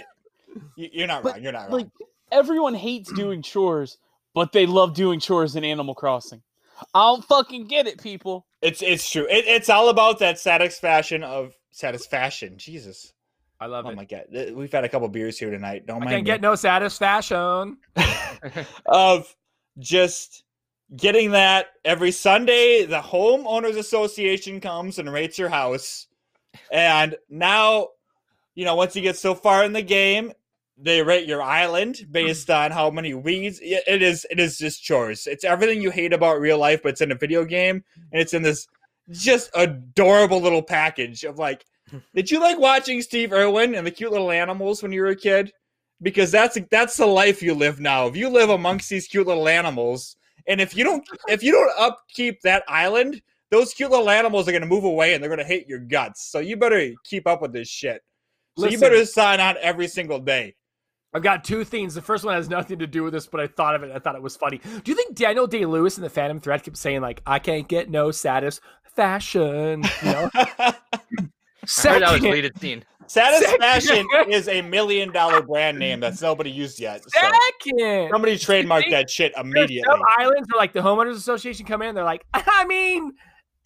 Speaker 4: You- You're not
Speaker 2: But,
Speaker 4: wrong. You're not wrong.
Speaker 2: Like everyone hates doing chores, but they love doing chores in Animal Crossing. I don't fucking get it, people.
Speaker 4: It's it's true. It, it's all about that satisfaction of satisfaction. Jesus.
Speaker 1: I love
Speaker 4: Oh
Speaker 1: it.
Speaker 4: Oh my god. We've had a couple beers here tonight. Don't
Speaker 1: I
Speaker 4: mind
Speaker 1: can't
Speaker 4: me.
Speaker 1: get no satisfaction.
Speaker 4: of just getting that every Sunday. The homeowners association comes and rates your house, and now, you know, once you get so far in the game, they rate your island based on how many weeds. It is. It is just chores. It's everything you hate about real life, but it's in a video game, and it's in this just adorable little package of like. Did you like watching Steve Irwin and the cute little animals when you were a kid? because that's that's the life you live now. If you live amongst these cute little animals, and if you don't if you don't upkeep that island, those cute little animals are gonna move away and they're gonna hate your guts. So you better keep up with this shit. So you better sign on every single day.
Speaker 1: I've got two things. The first one has nothing to do with this, but I thought of it. I thought it was funny. Do you think Daniel Day Lewis in the Phantom Thread kept saying like, "I can't get no satisfaction"? You know.
Speaker 3: I heard that was
Speaker 1: Second,
Speaker 3: deleted scene.
Speaker 4: Satisfaction is a million dollar brand name that's nobody used yet. So
Speaker 1: second.
Speaker 4: somebody trademarked that shit immediately.
Speaker 1: Some islands are like the homeowners association come in. They're like, I mean,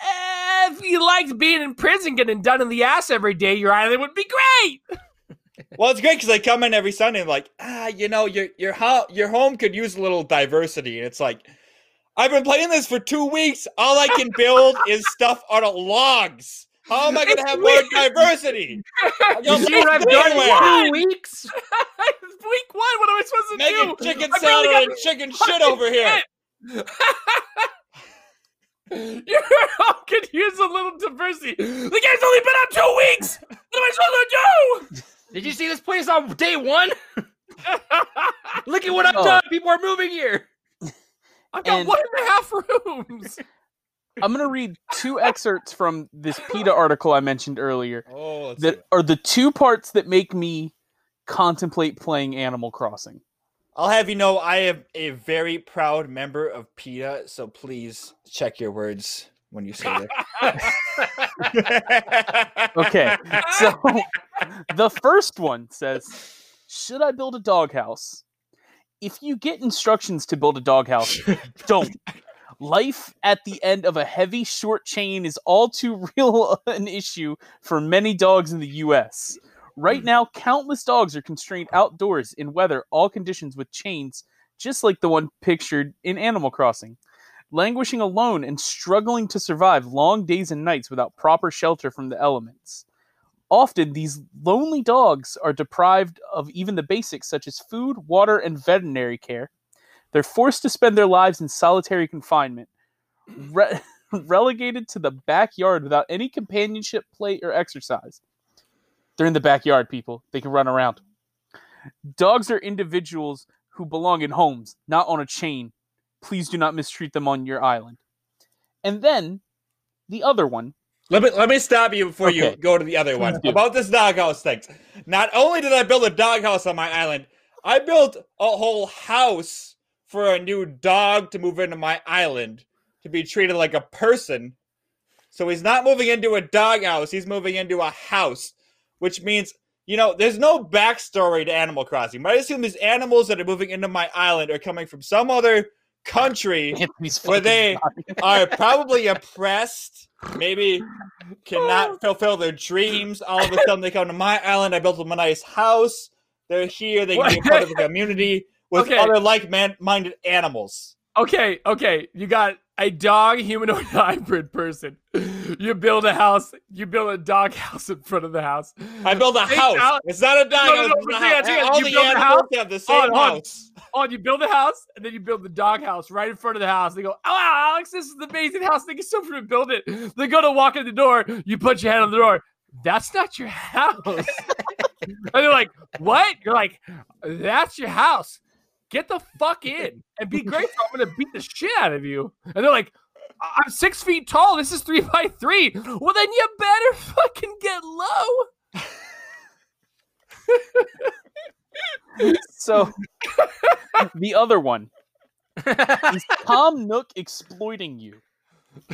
Speaker 1: eh, if you liked being in prison, getting done in the ass every day, your island would be great.
Speaker 4: Well, it's great because they come in every Sunday and like, ah, you know, your your ho- your home could use a little diversity, and it's like, I've been playing this for two weeks. All I can build is stuff out of logs. How am I going to
Speaker 1: It's
Speaker 4: have more diversity?
Speaker 3: You
Speaker 4: don't
Speaker 3: see what I've
Speaker 4: it
Speaker 3: done two weeks?
Speaker 1: Week one, what am I supposed to
Speaker 4: Making
Speaker 1: do?
Speaker 4: chicken
Speaker 1: I barely
Speaker 4: salad
Speaker 1: got
Speaker 4: and chicken shit over here.
Speaker 1: Your home could use a little diversity. The game's only been out two weeks. What am I supposed to do?
Speaker 3: Did you see this place on day one? Look at what I've
Speaker 2: Oh.
Speaker 3: done. People are moving here.
Speaker 1: I've got
Speaker 2: And-
Speaker 1: one and a half rooms.
Speaker 2: I'm gonna read two excerpts from this PETA article I mentioned earlier
Speaker 4: Oh, let's
Speaker 2: that are the two parts that make me contemplate playing Animal Crossing.
Speaker 4: I'll have you know I am a very proud member of PETA, so please check your words when you say it.
Speaker 2: Okay, so the first one says, "Should I build a doghouse? If you get instructions to build a doghouse, don't. Life at the end of a heavy short chain is all too real an issue for many dogs in the US. Right hmm. now, countless dogs are constrained outdoors in weather, all conditions with chains, just like the one pictured in Animal Crossing. Languishing alone and struggling to survive long days and nights without proper shelter from the elements. Often, these lonely dogs are deprived of even the basics such as food, water, and veterinary care. They're forced to spend their lives in solitary confinement, re- relegated to the backyard without any companionship, play, or exercise. They're in the backyard, people. They can run around. Dogs are individuals who belong in homes, not on a chain. Please do not mistreat them on your island. And then the other one.
Speaker 4: Let me let me stop you before you go to the other one about this doghouse thing. Not only did I build a doghouse on my island, I built a whole house for a new dog to move into my island to be treated like a person. So he's not moving into a doghouse; he's moving into a house, which means you know there's no backstory to Animal Crossing. But I assume these animals that are moving into my island are coming from some other country
Speaker 2: where
Speaker 4: they-
Speaker 2: dying.
Speaker 4: are probably oppressed, maybe cannot oh. fulfill their dreams. All of a sudden, they come to my island. I built them a nice house. They're here. They can be a part of the community with
Speaker 1: Okay.
Speaker 4: other like-minded animals.
Speaker 1: Okay, okay. You got a dog humanoid hybrid person. You build a house. You build a dog house in front of the house.
Speaker 4: I build a house. It's not a dog
Speaker 1: No, no,
Speaker 4: house.
Speaker 1: no,
Speaker 4: it's
Speaker 1: but
Speaker 4: a
Speaker 1: hang on,
Speaker 4: house.
Speaker 1: on.
Speaker 4: All
Speaker 1: You
Speaker 4: the
Speaker 1: build a house?
Speaker 4: have the same
Speaker 1: on.
Speaker 4: house.
Speaker 1: Oh, you build a house, and then you build the dog house right in front of the house. They go, "Oh, wow, Alex, this is the amazing house. Thank you so much for build it." They go to walk in the door. You put your hand on the door. That's not your house. and they're like, "What?" You're like, "That's your house. Get the fuck in and be grateful. I'm gonna beat the shit out of you." And they're like, "I- "I'm six feet tall. This is three by three. Well, then you better fucking get low."
Speaker 2: So the other one is Tom Nook exploiting you.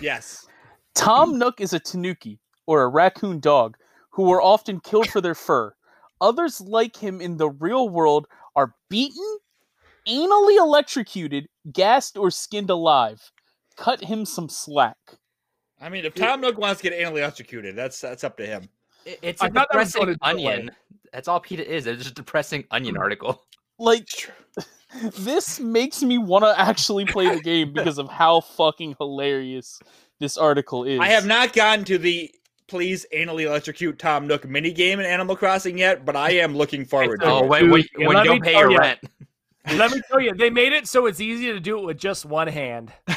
Speaker 4: Yes.
Speaker 2: Tom Nook is a tanuki, or a raccoon dog, who are often killed for their fur. Others like him in the real world are beaten, anally electrocuted, gassed, or skinned alive. Cut him some slack.
Speaker 4: I mean, if Tom Nook wants to get anally electrocuted, that's that's up to him.
Speaker 3: It- It's
Speaker 1: I
Speaker 3: a
Speaker 1: thought that
Speaker 3: depressing
Speaker 1: a different
Speaker 3: onion. That's all PETA is. It's just a depressing onion hmm. article.
Speaker 2: Like, this makes me want to actually play the game because of how fucking hilarious this article is.
Speaker 4: I have not gotten to the please anally electrocute Tom Nook mini game in Animal Crossing yet, but I am looking forward to
Speaker 1: It's
Speaker 3: Oh,
Speaker 4: it.
Speaker 3: when, when,
Speaker 1: Dude,
Speaker 3: when
Speaker 1: let
Speaker 3: you
Speaker 1: me
Speaker 3: don't pay
Speaker 1: oh,
Speaker 3: your
Speaker 1: ya.
Speaker 3: rent.
Speaker 1: Let me tell you, they made it so it's easy to do it with just one hand.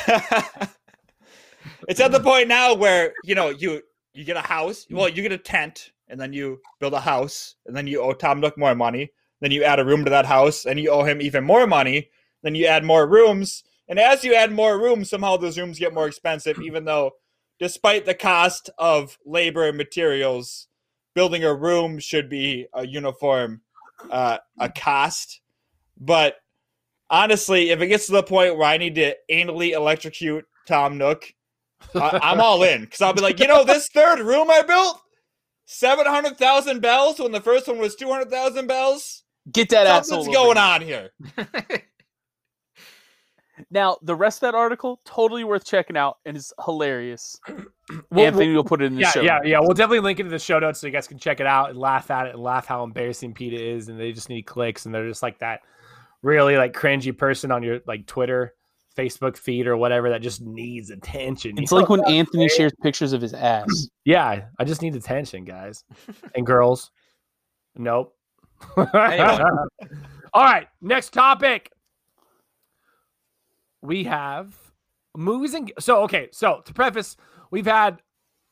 Speaker 4: it's at the point now where you know you you get a house, well, you get a tent, and then you build a house, and then you owe Tom Nook more money. Then you add a room to that house, and you owe him even more money. Then you add more rooms, and as you add more rooms, somehow those rooms get more expensive, even though, despite the cost of labor and materials, building a room should be a uniform uh, a cost. But honestly, if it gets to the point where I need to anally electrocute Tom Nook, I, I'm all in because I'll be like, you know, this third room I built, seven hundred thousand bells when the first one was two hundred thousand bells.
Speaker 2: Get that asshole.
Speaker 4: Something's
Speaker 2: over
Speaker 4: going on here.
Speaker 2: Now, the rest of that article, totally worth checking out and is hilarious.
Speaker 1: We'll-
Speaker 2: Anthony will put it in the
Speaker 1: yeah,
Speaker 2: show.
Speaker 1: yeah, yeah. We'll definitely link it in the show notes so you guys can check it out and laugh at it and laugh how embarrassing PETA is. And they just need clicks and they're just like that really like cringy person on your like Twitter, Facebook feed or whatever that just needs attention.
Speaker 2: It's
Speaker 1: You
Speaker 2: like when Anthony shares pictures of his ass.
Speaker 1: yeah, I just need attention, guys and girls. Nope.
Speaker 3: Anyway.
Speaker 1: All right, next topic. We have movies and so okay. So to preface, we've had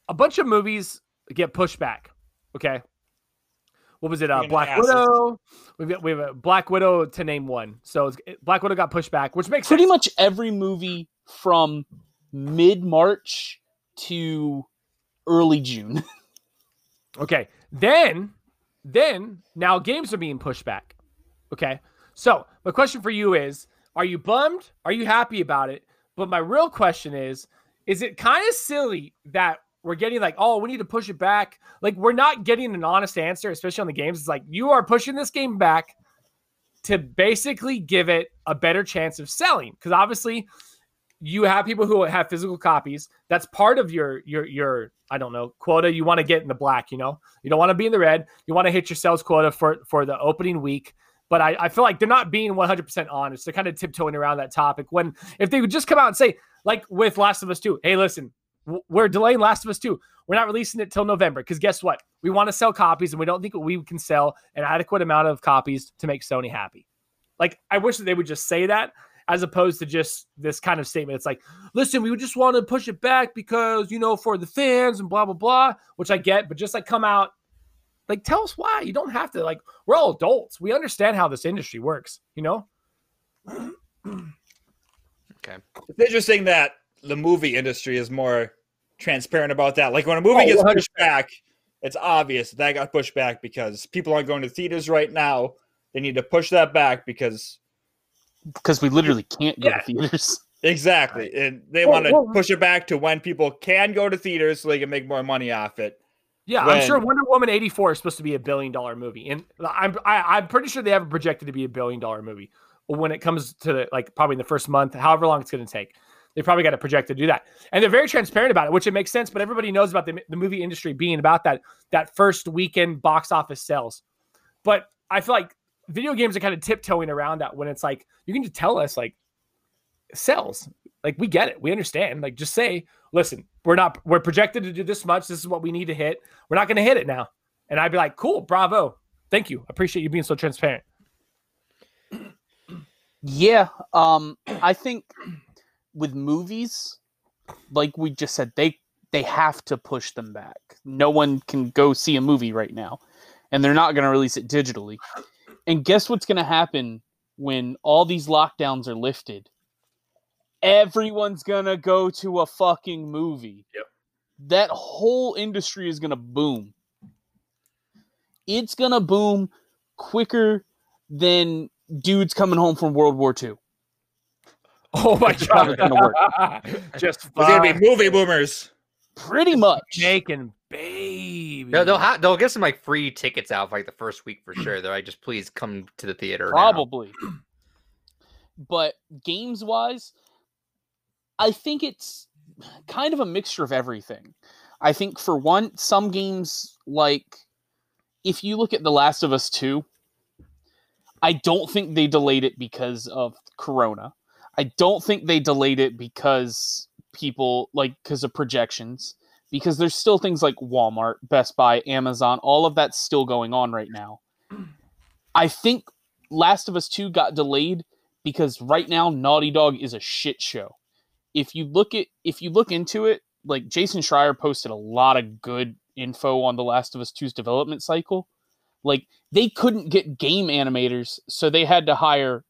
Speaker 1: a bunch of movies get pushed back. Okay, what was it? Uh, Black. Widow. We've got we have a Black Widow to name one. So it's, Black Widow got pushed back, which makes
Speaker 2: Pretty
Speaker 1: sense.
Speaker 2: much every movie from mid March to early June.
Speaker 1: Okay. Then, then now games are being pushed back. Okay. So my question for you is: Are you bummed? Are you happy about it? But my real question is: Is it kind of silly that we're getting like, oh, we need to push it back? Like we're not getting an honest answer, especially on the games. It's like you are pushing this game back to basically give it a better chance of selling. Because obviously you have people who have physical copies. That's part of your your your i don't know quota you want to get in the black you know? You don't want to be in the red. You want to hit your sales quota for for the opening week. But I, I feel like they're not being 100% honest. They're kind of tiptoeing around that topic when if they would just come out and say like with last of us 2 hey listen we're delaying last of us 2 we're not releasing it till november because guess what we want to sell copies and we don't think we can sell an adequate amount of copies to make sony happy like i wish that they would just say that as opposed to just this kind of statement. It's like, listen, we just want to push it back because, you know, for the fans and blah, blah, blah, which I get, but just like come out, like tell us why. You don't have to, like, we're all adults. We understand how this industry works, you know?
Speaker 3: Okay.
Speaker 4: It's interesting that the movie industry is more transparent about that. Like when a movie
Speaker 1: Oh,
Speaker 4: gets
Speaker 1: 100%.
Speaker 4: pushed back, it's obvious that got pushed back because people aren't going to theaters right now. They need to push that back because
Speaker 2: because we literally can't go
Speaker 1: Yeah.
Speaker 2: to theaters.
Speaker 4: exactly, and they
Speaker 1: Well,
Speaker 4: want to
Speaker 1: well-
Speaker 4: push it back to when people can go to theaters so they can make more money off it.
Speaker 1: Yeah, I'm sure Wonder Woman 84 is supposed to be a billion dollar movie. And I'm, I, I'm pretty sure they have it projected to be a billion dollar movie when it comes to the, like probably in the first month, however long it's going to take. They probably got a project to do that. And they're very transparent about it, which it makes sense. But everybody knows about the, the movie industry being about that, that first weekend box office sales. But I feel like video games are kind of tiptoeing around that when it's like, you can just tell us like sells. Like we get it. We understand. Like just say, listen, we're not we're projected to do this much. This is what we need to hit. We're not going to hit it now. And I'd be like, cool, bravo. Thank you. Appreciate you being so transparent.
Speaker 2: Yeah, um, I think with movies, like we just said, they they have to push them back. No one can go see a movie right now, and they're not going to release it digitally. And guess what's going to happen when all these lockdowns are lifted? Everyone's going to go to a fucking movie.
Speaker 1: Yep.
Speaker 2: That whole industry is going to boom. It's going to boom quicker than dudes coming home from World War II.
Speaker 1: Oh my
Speaker 2: That's how it's gonna work.
Speaker 1: Just
Speaker 4: It's gonna be movie boomers.
Speaker 2: Pretty much.
Speaker 1: making baby.
Speaker 3: They'll they'll, ha- they'll get some like free tickets out for, like the first week for sure. They're like, just please come to the theater. now."
Speaker 2: Probably. But games wise, I think it's kind of a mixture of everything. I think for one, some games like if you look at The Last of Us 2, I don't think they delayed it because of Corona. I don't think they delayed it because people like because of projections. Because there's still things like Walmart, Best Buy, Amazon, all of that's still going on right now. I think Last of Us 2 got delayed because right now Naughty Dog is a shit show. If you look at if you look into it, like Jason Schreier posted a lot of good info on The Last of Us 2's development cycle. Like they couldn't get game animators, so they had to hire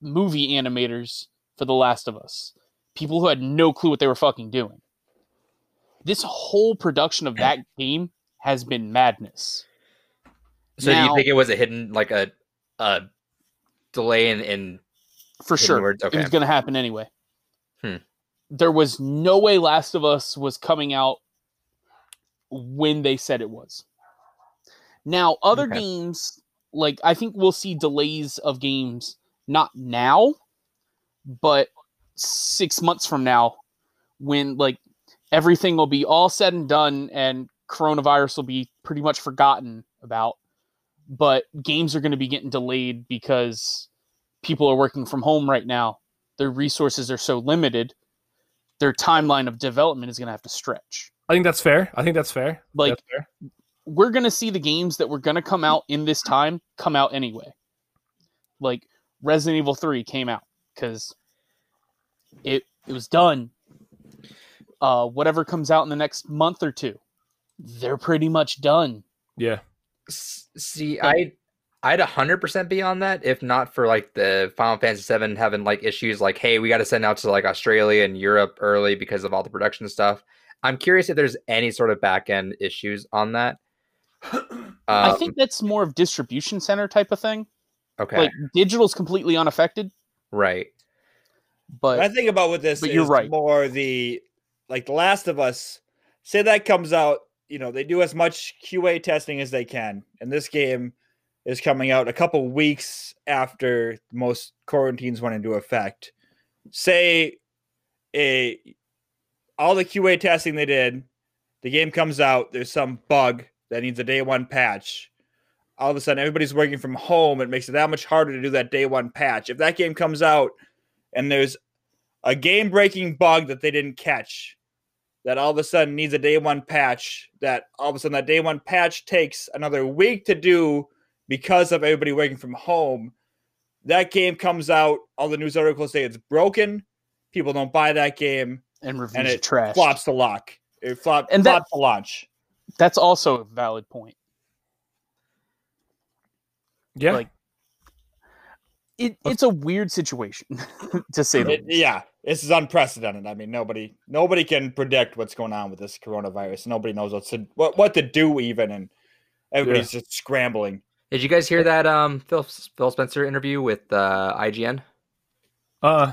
Speaker 2: movie animators for The Last of Us. People who had no clue what they were fucking doing. This whole production of that game has been madness.
Speaker 3: So do you think it was a hidden like a a delay in, in
Speaker 2: for sure.
Speaker 3: words,
Speaker 2: It was going to happen anyway.
Speaker 3: Hmm.
Speaker 2: There was no way Last of Us was coming out when they said it was. Now, other
Speaker 3: Okay.
Speaker 2: games, like I think we'll see delays of games not now, but six months from now, when like everything will be all said and done and coronavirus will be pretty much forgotten about. But games are going to be getting delayed because people are working from home right now. Their resources are so limited. Their timeline of development is going to have to stretch.
Speaker 1: I think that's fair. I think that's fair.
Speaker 2: Like-
Speaker 1: That's fair.
Speaker 2: We're going to see the games that were going to come out in this time come out anyway. Like Resident Evil 3 came out cuz it it was done. Uh whatever comes out in the next month or two, they're pretty much done.
Speaker 1: yeah.
Speaker 3: S- See, I I'd hundred percent be on that if not for like the Final Fantasy Seven having like issues like, hey, we got to send out to like Australia and Europe early because of all the production stuff. I'm curious if there's any sort of back end issues on that.
Speaker 2: I
Speaker 3: Um,
Speaker 2: think that's more of distribution center type of thing.
Speaker 3: okay,
Speaker 2: Like digital's completely unaffected,
Speaker 3: right.
Speaker 2: but
Speaker 4: I think about what this
Speaker 2: but
Speaker 4: is
Speaker 2: you're right.
Speaker 4: more the like The Last of Us. Say that comes out, you know, they do as much QA testing as they can, and this game is coming out a couple weeks after most quarantines went into effect. Say a all the QA testing they did, the game comes out, there's some bug that needs a day one patch. All of a sudden, everybody's working from home. It makes it that much harder to do that day one patch. If that game comes out and there's a game breaking bug that they didn't catch that all of a sudden needs a day one patch that all of a sudden that day one patch takes another week to do because of everybody working from home that game comes out all the news articles say it's broken people don't buy that game
Speaker 2: and reviews
Speaker 4: and it
Speaker 2: trash.
Speaker 4: flops the lock it flop,
Speaker 2: And that-
Speaker 4: flops the launch
Speaker 2: That's also a valid point.
Speaker 1: Yeah.
Speaker 2: Like- It, it's a weird situation to say the
Speaker 4: It- yeah this is unprecedented i mean nobody nobody can predict what's going on with this coronavirus nobody knows what to what, what to do even and everybody's just scrambling
Speaker 3: Did you guys hear that um Phil Phil Spencer interview with uh, IGN?
Speaker 1: uh,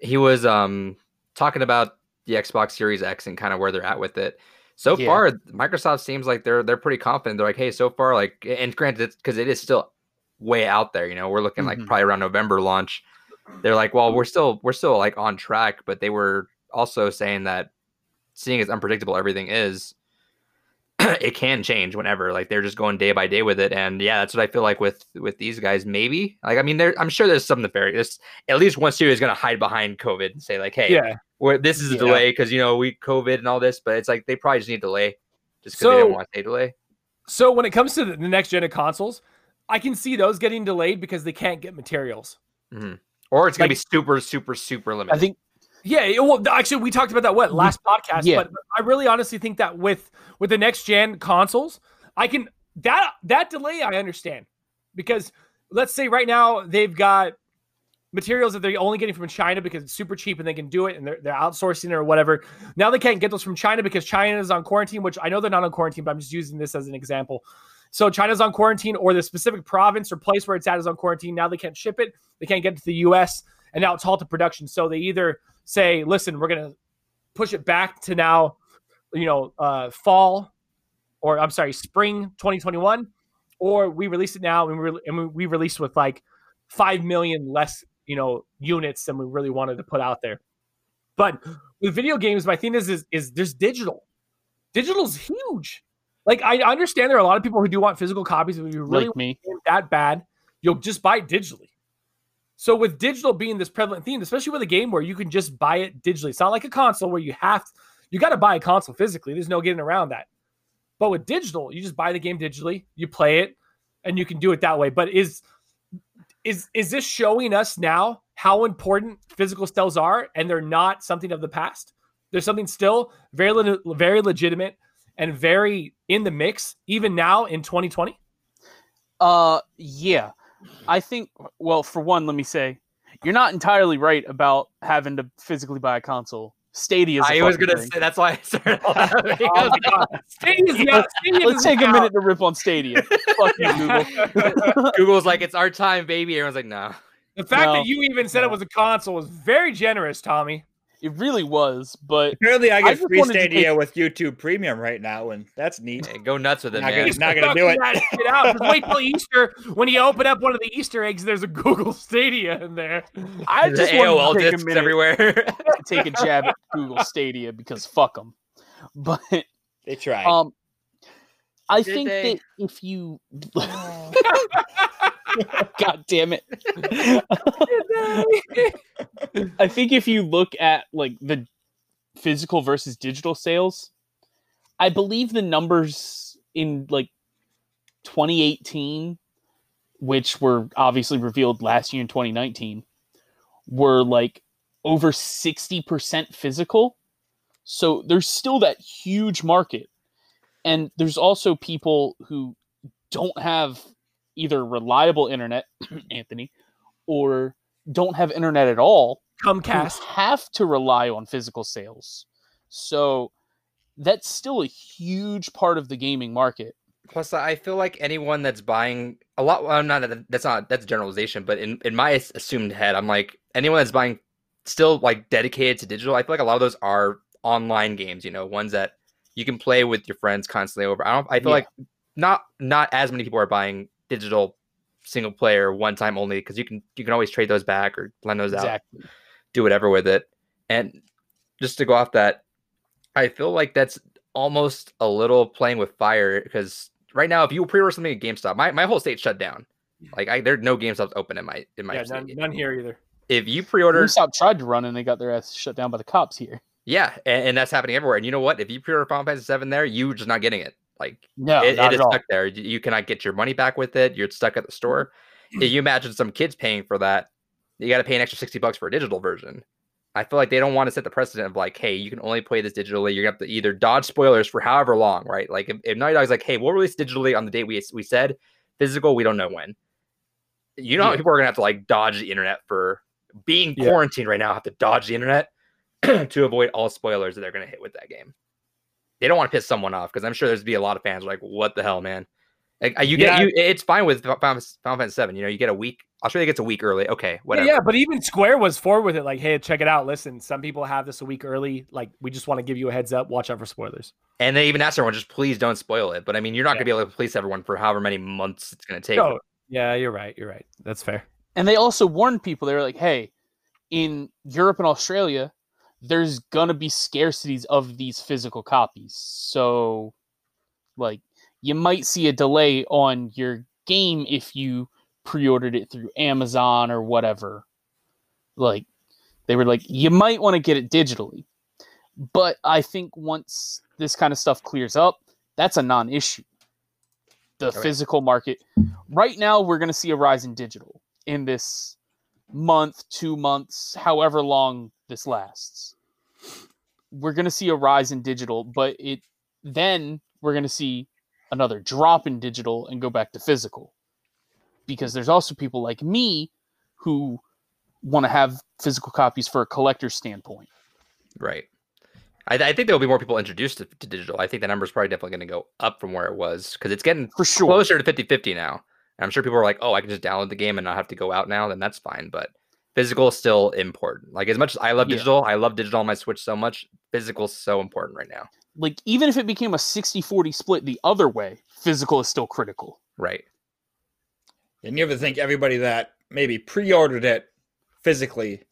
Speaker 3: He was um talking about the Xbox Series X and kind of where they're at with it. So
Speaker 2: Yeah.
Speaker 3: far, Microsoft seems like they're they're pretty confident. They're like, hey, so far, like, and granted, because it is still way out there. You know, we're looking like
Speaker 2: Mhm.
Speaker 3: probably around November launch. They're like, well, we're still we're still like on track, but they were also saying that seeing as unpredictable everything is, it can change whenever. Like they're just going day by day with it, and yeah, that's what I feel like with with these guys. Maybe like I mean, there I'm sure there's some nefarious. At least one studio is going to hide behind COVID and say like, hey,
Speaker 1: yeah.
Speaker 3: we're, this is a
Speaker 4: Yeah.
Speaker 3: delay because you know we COVID and all this, but it's like they probably just need delay just because they don't want to say delay.
Speaker 1: So when it comes to the the next gen of consoles, I can see those getting delayed because they can't get materials. Mm-hmm.
Speaker 3: Or it's gonna
Speaker 1: Like-
Speaker 3: be super, super, super limited.
Speaker 2: I think
Speaker 1: Yeah, well, actually, we talked about that what last podcast,
Speaker 2: yeah.
Speaker 1: but I really honestly think that with with the next gen consoles, I can that that delay I understand because let's say right now they've got materials that they're only getting from China because it's super cheap and they can do it and they're, they're outsourcing it or whatever. Now they can't get those from China because China is on quarantine, which I know they're not on quarantine, but I'm just using this as an example. So China's on quarantine or the specific province or place where it's at is on quarantine. Now they can't ship it. They can't get it to the US and now it's halted production. So they either say, listen, we're going to push it back to now, you know, uh, fall or I'm sorry, spring 2021, or we release it now and we, re- and we, we release with like 5 million less, you know, units than we really wanted to put out there. But with video games, my thing is, is, is there's digital. Digital's huge. Like I understand there are a lot of people who do want physical copies. If you really
Speaker 2: like me.
Speaker 1: that bad, you'll just buy it digitally. So with digital being this prevalent theme, especially with a game where you can just buy it digitally, it's not like a console where you have to, you got to buy a console physically. There's no getting around that. But with digital, you just buy the game digitally, you play it, and you can do it that way. But is is is this showing us now how important physical stills are, and they're not something of the past? There's something still very very legitimate and very in the mix, even now in 2020.
Speaker 2: Uh, yeah. I think. Well, for one, let me say, you're not entirely right about having to physically buy a console. Stadia.
Speaker 3: I was gonna say that's why I started. laughing. I was like,
Speaker 1: Oh uh, Stadia's not. Stadia
Speaker 2: Let's
Speaker 1: is
Speaker 2: take a minute to rip on Stadia. Fuck you, Google.
Speaker 3: Google's like, it's our time, baby. Everyone's like, no.
Speaker 1: The fact
Speaker 2: No.
Speaker 1: that you even said it was a console was very generous, Tommy.
Speaker 2: It really was, but
Speaker 4: Apparently, I
Speaker 2: I
Speaker 4: get
Speaker 2: just
Speaker 4: free
Speaker 2: wanted to
Speaker 4: Stadia with YouTube Premium right now, and that's neat.
Speaker 3: Hey, go nuts with it,
Speaker 4: Not
Speaker 3: man.
Speaker 4: gonna- not gonna do it.
Speaker 1: That shit out. Just wait till Easter when you open up one of the Easter eggs. There's a Google Stadia in there.
Speaker 2: I
Speaker 3: The
Speaker 2: just
Speaker 3: AOL
Speaker 2: to take a
Speaker 3: discs
Speaker 2: minute
Speaker 3: everywhere.
Speaker 2: to take a jab at Google Stadia because fuck them. But
Speaker 4: They try.
Speaker 2: um, I
Speaker 3: Did
Speaker 2: think
Speaker 3: they?
Speaker 2: that if you, God damn it, I think if you look at like the physical versus digital sales, I believe the numbers in like 2018, which were obviously revealed last year in 2019, were like over 60% physical. So there's still that huge market. And there's also people who don't have either reliable internet, Anthony, or don't have internet at all who
Speaker 1: Comcast.
Speaker 2: have to rely on physical sales. So that's still a huge part of the gaming market.
Speaker 3: Plus, I feel like anyone that's buying a lot. Well, not that that's not that's a generalization, but in in my assumed head, I'm like anyone that's buying still like dedicated to digital. I feel like a lot of those are online games. You know, ones that you can play with your friends constantly over. I don't. I feel
Speaker 2: Yeah.
Speaker 3: like not not as many people are buying digital single player one time only because you can you can always trade those back or lend those out do whatever with it. And just to go off that, I feel like that's almost a little playing with fire because right now, if you pre-order something at GameStop, my, my whole state shut down. Like I, there's no GameStops open in my in my
Speaker 1: Yeah,
Speaker 3: state.
Speaker 1: none, none here either.
Speaker 3: If you pre-order,
Speaker 2: GameStop tried to run and they got their ass shut down by the cops here.
Speaker 3: yeah, and, and that's happening everywhere. And you know what? If you pre-order Final Fantasy Seven, there, you're just not getting it. Like
Speaker 2: No,
Speaker 3: it, it is stuck there. You cannot get your money back with it. You're stuck at the store. you imagine some kids paying for that, you got to pay an extra sixty bucks for a digital version. I feel like they don't want to set the precedent of like, hey, you can only play this digitally. You're gonna have to either dodge spoilers for however long, right? Like if, if Naughty Dog's like, hey, we'll release digitally on the date we we said, physical, we don't know when. You know,
Speaker 2: Yeah.
Speaker 3: people are gonna have to like dodge the internet for being
Speaker 1: Yeah.
Speaker 3: quarantined right now. Have to dodge the internet to avoid all spoilers that they're gonna hit with that game. They don't want to piss someone off because I'm sure there's be a lot of fans like, what the hell, man? Like uh, you get
Speaker 1: Yeah.
Speaker 3: you, it's fine with Final Final Fantasy Seven. You know, you get a week. Australia gets a week early. Okay,
Speaker 1: Yeah,
Speaker 3: whatever.
Speaker 1: yeah, but even Square was forward with it. Like, hey, check it out. Listen, some people have this a week early. Like, we just want to give you a heads up. Watch out for spoilers.
Speaker 3: And they even asked everyone, just please don't spoil it. But I mean, you're not
Speaker 1: Yeah.
Speaker 3: gonna be able to police everyone for however many months it's gonna take.
Speaker 1: No, yeah, you're right. You're right. That's fair.
Speaker 2: And they also warned people. They were like, "Hey, in Europe and Australia, there's gonna be scarcities of these physical copies. So, like, you might see a delay on your game if you pre-ordered it through Amazon or whatever. Like, they were like, you might want to get it digitally. But I think once this kind of stuff clears up, that's a non-issue. The oh,
Speaker 3: Okay.
Speaker 2: physical market. Right now, we're going to see a rise in digital in this month, two months, however long this lasts. We're going to see a rise in digital, but it then we're going to see another drop in digital and go back to physical. Because there's also people like me who want to have physical copies for a collector's standpoint.
Speaker 3: Right. I, I think there will be more people introduced to, to digital. I think the number is probably definitely going to go up from where it was because it's getting
Speaker 2: For sure.
Speaker 3: closer to 50 50 now. And I'm sure people are like, oh, I can just download the game and not have to go out now. Then that's fine. But physical is still important. Like, as much as I love
Speaker 2: Yeah.
Speaker 3: digital, I love digital on my Switch so much. Physical is so important right now.
Speaker 2: Like even if it became a 60-40 split the other way, physical is still critical.
Speaker 3: Right.
Speaker 4: And you ever think everybody that maybe pre-ordered it physically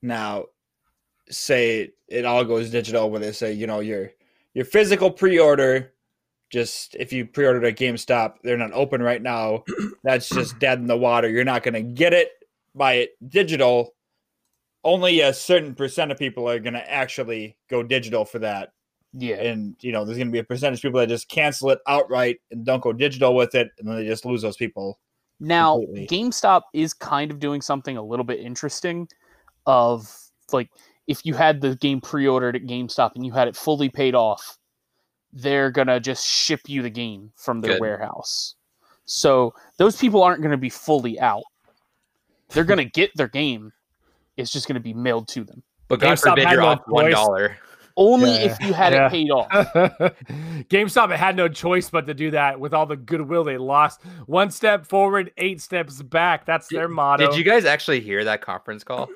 Speaker 4: now say it all goes digital where they say, you know, your your physical pre-order just if you pre-ordered at GameStop, they're not open right now. That's just dead in the water. You're not going to get it by it digital. Only a certain percent of people are going to actually go digital for that.
Speaker 2: Yeah.
Speaker 4: And you know, there's going to be a percentage of people that just cancel it outright and don't go digital with it, and then they just lose those people.
Speaker 2: Now,
Speaker 4: completely.
Speaker 2: GameStop is kind of doing something a little bit interesting of like if you had the game pre-ordered at GameStop and you had it fully paid off, they're going to just ship you the game from their
Speaker 3: Good.
Speaker 2: warehouse. So, those people aren't going to be fully out. They're going to get their game. It's just going to be mailed to them.
Speaker 3: But God
Speaker 1: GameStop
Speaker 3: forbid you're
Speaker 1: no
Speaker 3: off one
Speaker 2: Only
Speaker 1: Yeah,
Speaker 2: if you had
Speaker 1: yeah.
Speaker 2: it paid off.
Speaker 1: GameStop had no choice but to do that with all the goodwill they lost. One step forward, eight steps back. That's their motto.
Speaker 3: Did you guys actually hear that conference call?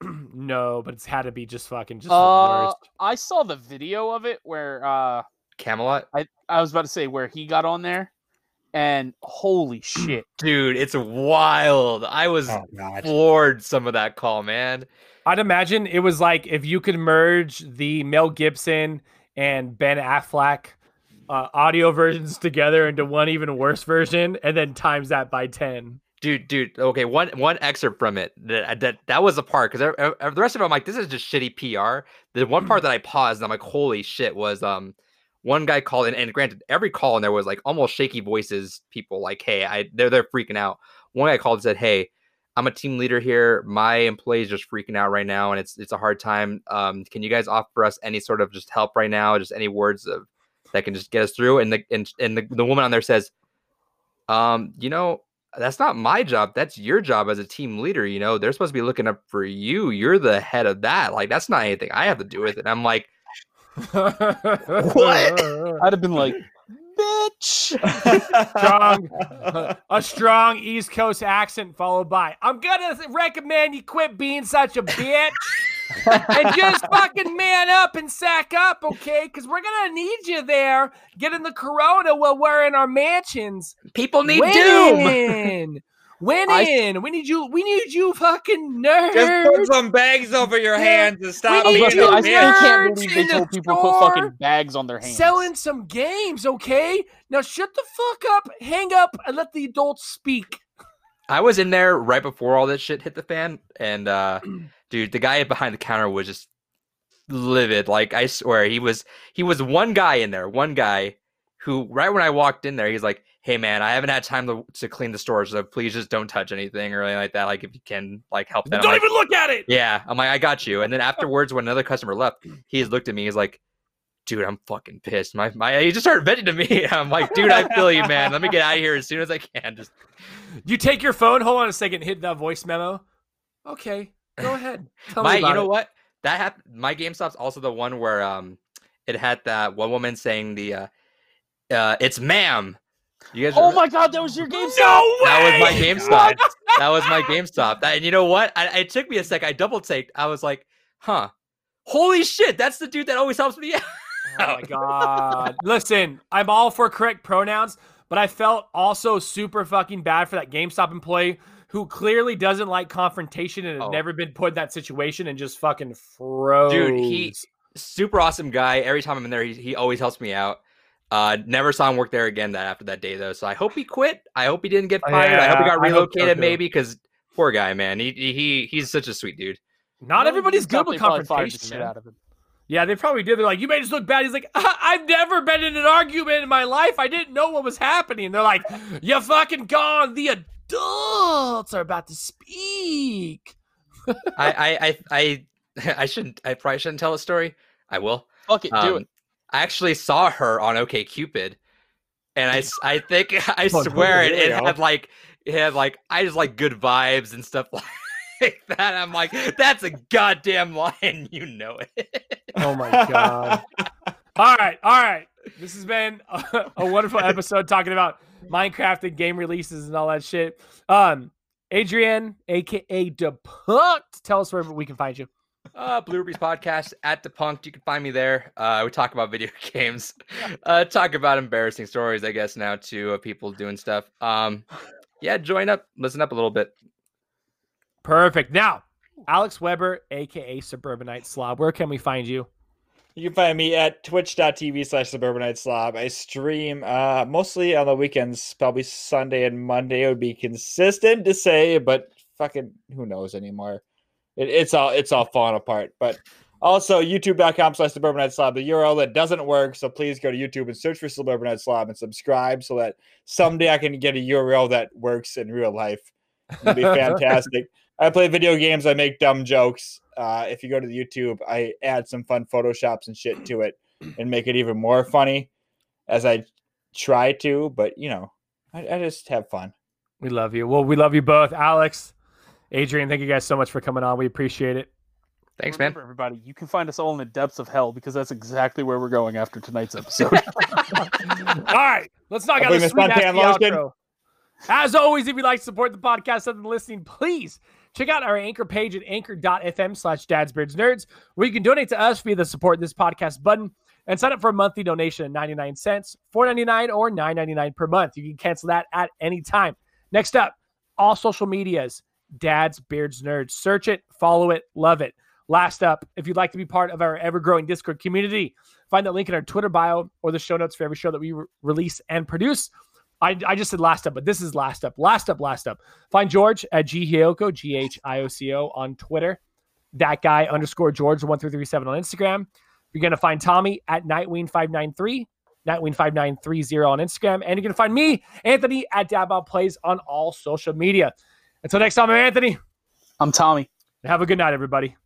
Speaker 1: no, but it's had to be just fucking just the
Speaker 2: Uh,
Speaker 1: worst.
Speaker 2: I saw the video of it where uh
Speaker 3: Camelot?
Speaker 2: I I was about to say where he got on there and holy shit.
Speaker 3: Dude, it's wild. I was
Speaker 4: Oh, God.
Speaker 3: floored some of that call, man.
Speaker 1: I'd imagine it was like if you could merge the Mel Gibson and Ben Affleck uh, audio versions together into one even worse version, and then times that by ten.
Speaker 3: Dude, dude. Okay, one one excerpt from it that that that was a part because the rest of it, I'm like, this is just shitty PR. The one part that I paused, and I'm like, holy shit, was um one guy called in, and granted, every call in there was like almost shaky voices. People like, hey, I they're they're freaking out. One guy called and said, hey. I'm a team leader here. My employees just freaking out right now, and it's it's a hard time. Um, can you guys offer us any sort of just help right now? Just any words of that can just get us through? And the and, and the, the woman on there says, Um, you know, that's not my job. That's your job as a team leader. You know, they're supposed to be looking up for you. You're the head of that. Like, that's not anything I have to do with it. I'm like,
Speaker 1: what?
Speaker 2: I'd have been like, bitch.
Speaker 1: strong, a strong East Coast accent followed by, I'm gonna recommend you quit being such a bitch and just fucking man up and sack up, okay? Because we're gonna need you there getting the corona while we're in our mansions.
Speaker 3: people need doom.
Speaker 1: Winning. Winning. we need you. We need you, fucking nerds.
Speaker 4: Just put some bags over your
Speaker 1: Yeah.
Speaker 4: hands and stop
Speaker 1: We
Speaker 2: I,
Speaker 1: need
Speaker 4: being
Speaker 2: say,
Speaker 1: you
Speaker 2: I still can't
Speaker 1: nerds
Speaker 2: believe they
Speaker 1: in the
Speaker 2: people to put
Speaker 1: store
Speaker 2: fucking bags on their hands.
Speaker 1: selling some games, okay? Now shut the fuck up, hang up, and let the adults speak.
Speaker 3: I was in there right before all this shit hit the fan, and uh dude, the guy behind the counter was just livid. Like I swear, he was he was one guy in there, one guy who right when I walked in there, he's like, "Hey man, I haven't had time to, to clean the store, so please just don't touch anything or anything like that. Like if you can, like help them." I'm
Speaker 1: Don't
Speaker 3: like,
Speaker 1: even look at it.
Speaker 3: yeah, I'm like, I got you. And then afterwards, when another customer left, he just looked at me. He's like, "Dude, I'm fucking pissed." My my, he just started venting to me. I'm like, "Dude, I feel you, man. Let me get out of here as soon as I can." Just
Speaker 1: You take your phone. Hold on a second. Hit that voice memo. Okay, go ahead. Tell
Speaker 3: my, you know
Speaker 1: it.
Speaker 3: what? That happened. My GameStop's also the one where um, it had that one woman saying the, uh, uh, it's ma'am. You guys.
Speaker 2: Oh my god, that was your game.
Speaker 1: No way.
Speaker 3: That was my GameStop. that was my GameStop. That, and you know what? I, it took me a sec. I double taked. I was like, huh. Holy shit! That's the dude that always helps me out.
Speaker 1: Oh my god. Listen, I'm all for correct pronouns, but I felt also super fucking bad for that GameStop employee who clearly doesn't like confrontation and has
Speaker 3: Oh.
Speaker 1: never been put in that situation and just fucking froze.
Speaker 3: Dude, he super awesome guy. Every time I'm in there, he, he always helps me out. Uh, never saw him work there again that after that day though. So I hope he quit. I hope he didn't get fired. I hope he got
Speaker 1: I hope so,
Speaker 3: relocated maybe because poor guy, man. He he he's such a sweet dude.
Speaker 1: Not everybody's good with
Speaker 2: They probably fired the
Speaker 1: confrontation.
Speaker 2: out of him.
Speaker 1: Yeah, they probably did. They're like, you made us look bad. He's like, "I- I've never been in an argument in my life. I didn't know what was happening. They're like, you're fucking gone. The adults are about to speak.
Speaker 3: I I I I, I shouldn't. I probably shouldn't tell a story. I will.
Speaker 2: Fuck it, do
Speaker 3: Um,
Speaker 2: it.
Speaker 3: I actually saw her on OK Cupid, and I, I think I swear it, it had like it had like I just like good vibes and stuff like that. I'm like, that's a goddamn lie, and you know it.
Speaker 1: Oh my god. all right, all right. This has been a, a wonderful episode talking about Minecraft and game releases and all that shit. Um, Adrian, aka Depunked, tell us where we can find you.
Speaker 3: Uh, Blue Rubies podcast at Depunked. You can find me there. Uh, we talk about video games. Uh, talk about embarrassing stories, I guess now too, of people doing stuff. Um, yeah, join up, listen up a little bit.
Speaker 1: Perfect. Now, Alex Weber, aka Suburbanite Slob, where can we find you?
Speaker 4: You can find me at twitch.tv slash suburbanite slob. I stream uh, mostly on the weekends, probably Sunday and Monday It would be consistent to say, but fucking who knows anymore. It, it's all it's all falling apart. But also youtube.com slash suburbanite slob, the URL that doesn't work. So please go to YouTube and search for suburbanite slob and subscribe so that someday I can get a URL that works in real life. It'd be fantastic. I play video games. I make dumb jokes. Uh, if you go to the YouTube, I add some fun photoshops and shit to it and make it even more funny as I try to. But you know, I, I just have fun.
Speaker 1: We love you. Well, we love you both. Alex, Adrian, thank you guys so much for coming on. We appreciate it.
Speaker 3: Thanks, man.
Speaker 2: Remember, everybody, you can find us all in the depths of hell because that's exactly where we're going after tonight's episode.
Speaker 1: All right, let's knock
Speaker 4: I'll
Speaker 1: out
Speaker 4: bring
Speaker 1: the
Speaker 4: the
Speaker 1: sweet nasty
Speaker 4: suntan
Speaker 1: outro. As always, if you'd like to support the podcast other than listening, please check out our anchor page at anchor.fm slash dadsbeardsnerds, where you can donate to us via the support this podcast button and sign up for a monthly donation at 99 cents, 4.99 or 9.99 per month. You can cancel that at any time. Next up, all social medias, Dads Beards Nerds. Search it, follow it, love it. Last up, if you'd like to be part of our ever growing Discord community, find that link in our Twitter bio or the show notes for every show that we re- release and produce. I, I just said last up, but this is last up. Last up, last up. Find George at G G H I O C O on Twitter. That guy underscore George one three three seven on Instagram. You're gonna find Tommy at Nightwing five nine three, Nightwing five nine three zero on Instagram, and you're gonna find me, Anthony at Dabout Plays on all social media. Until next time, I'm Anthony.
Speaker 2: I'm Tommy.
Speaker 1: Have a good night, everybody.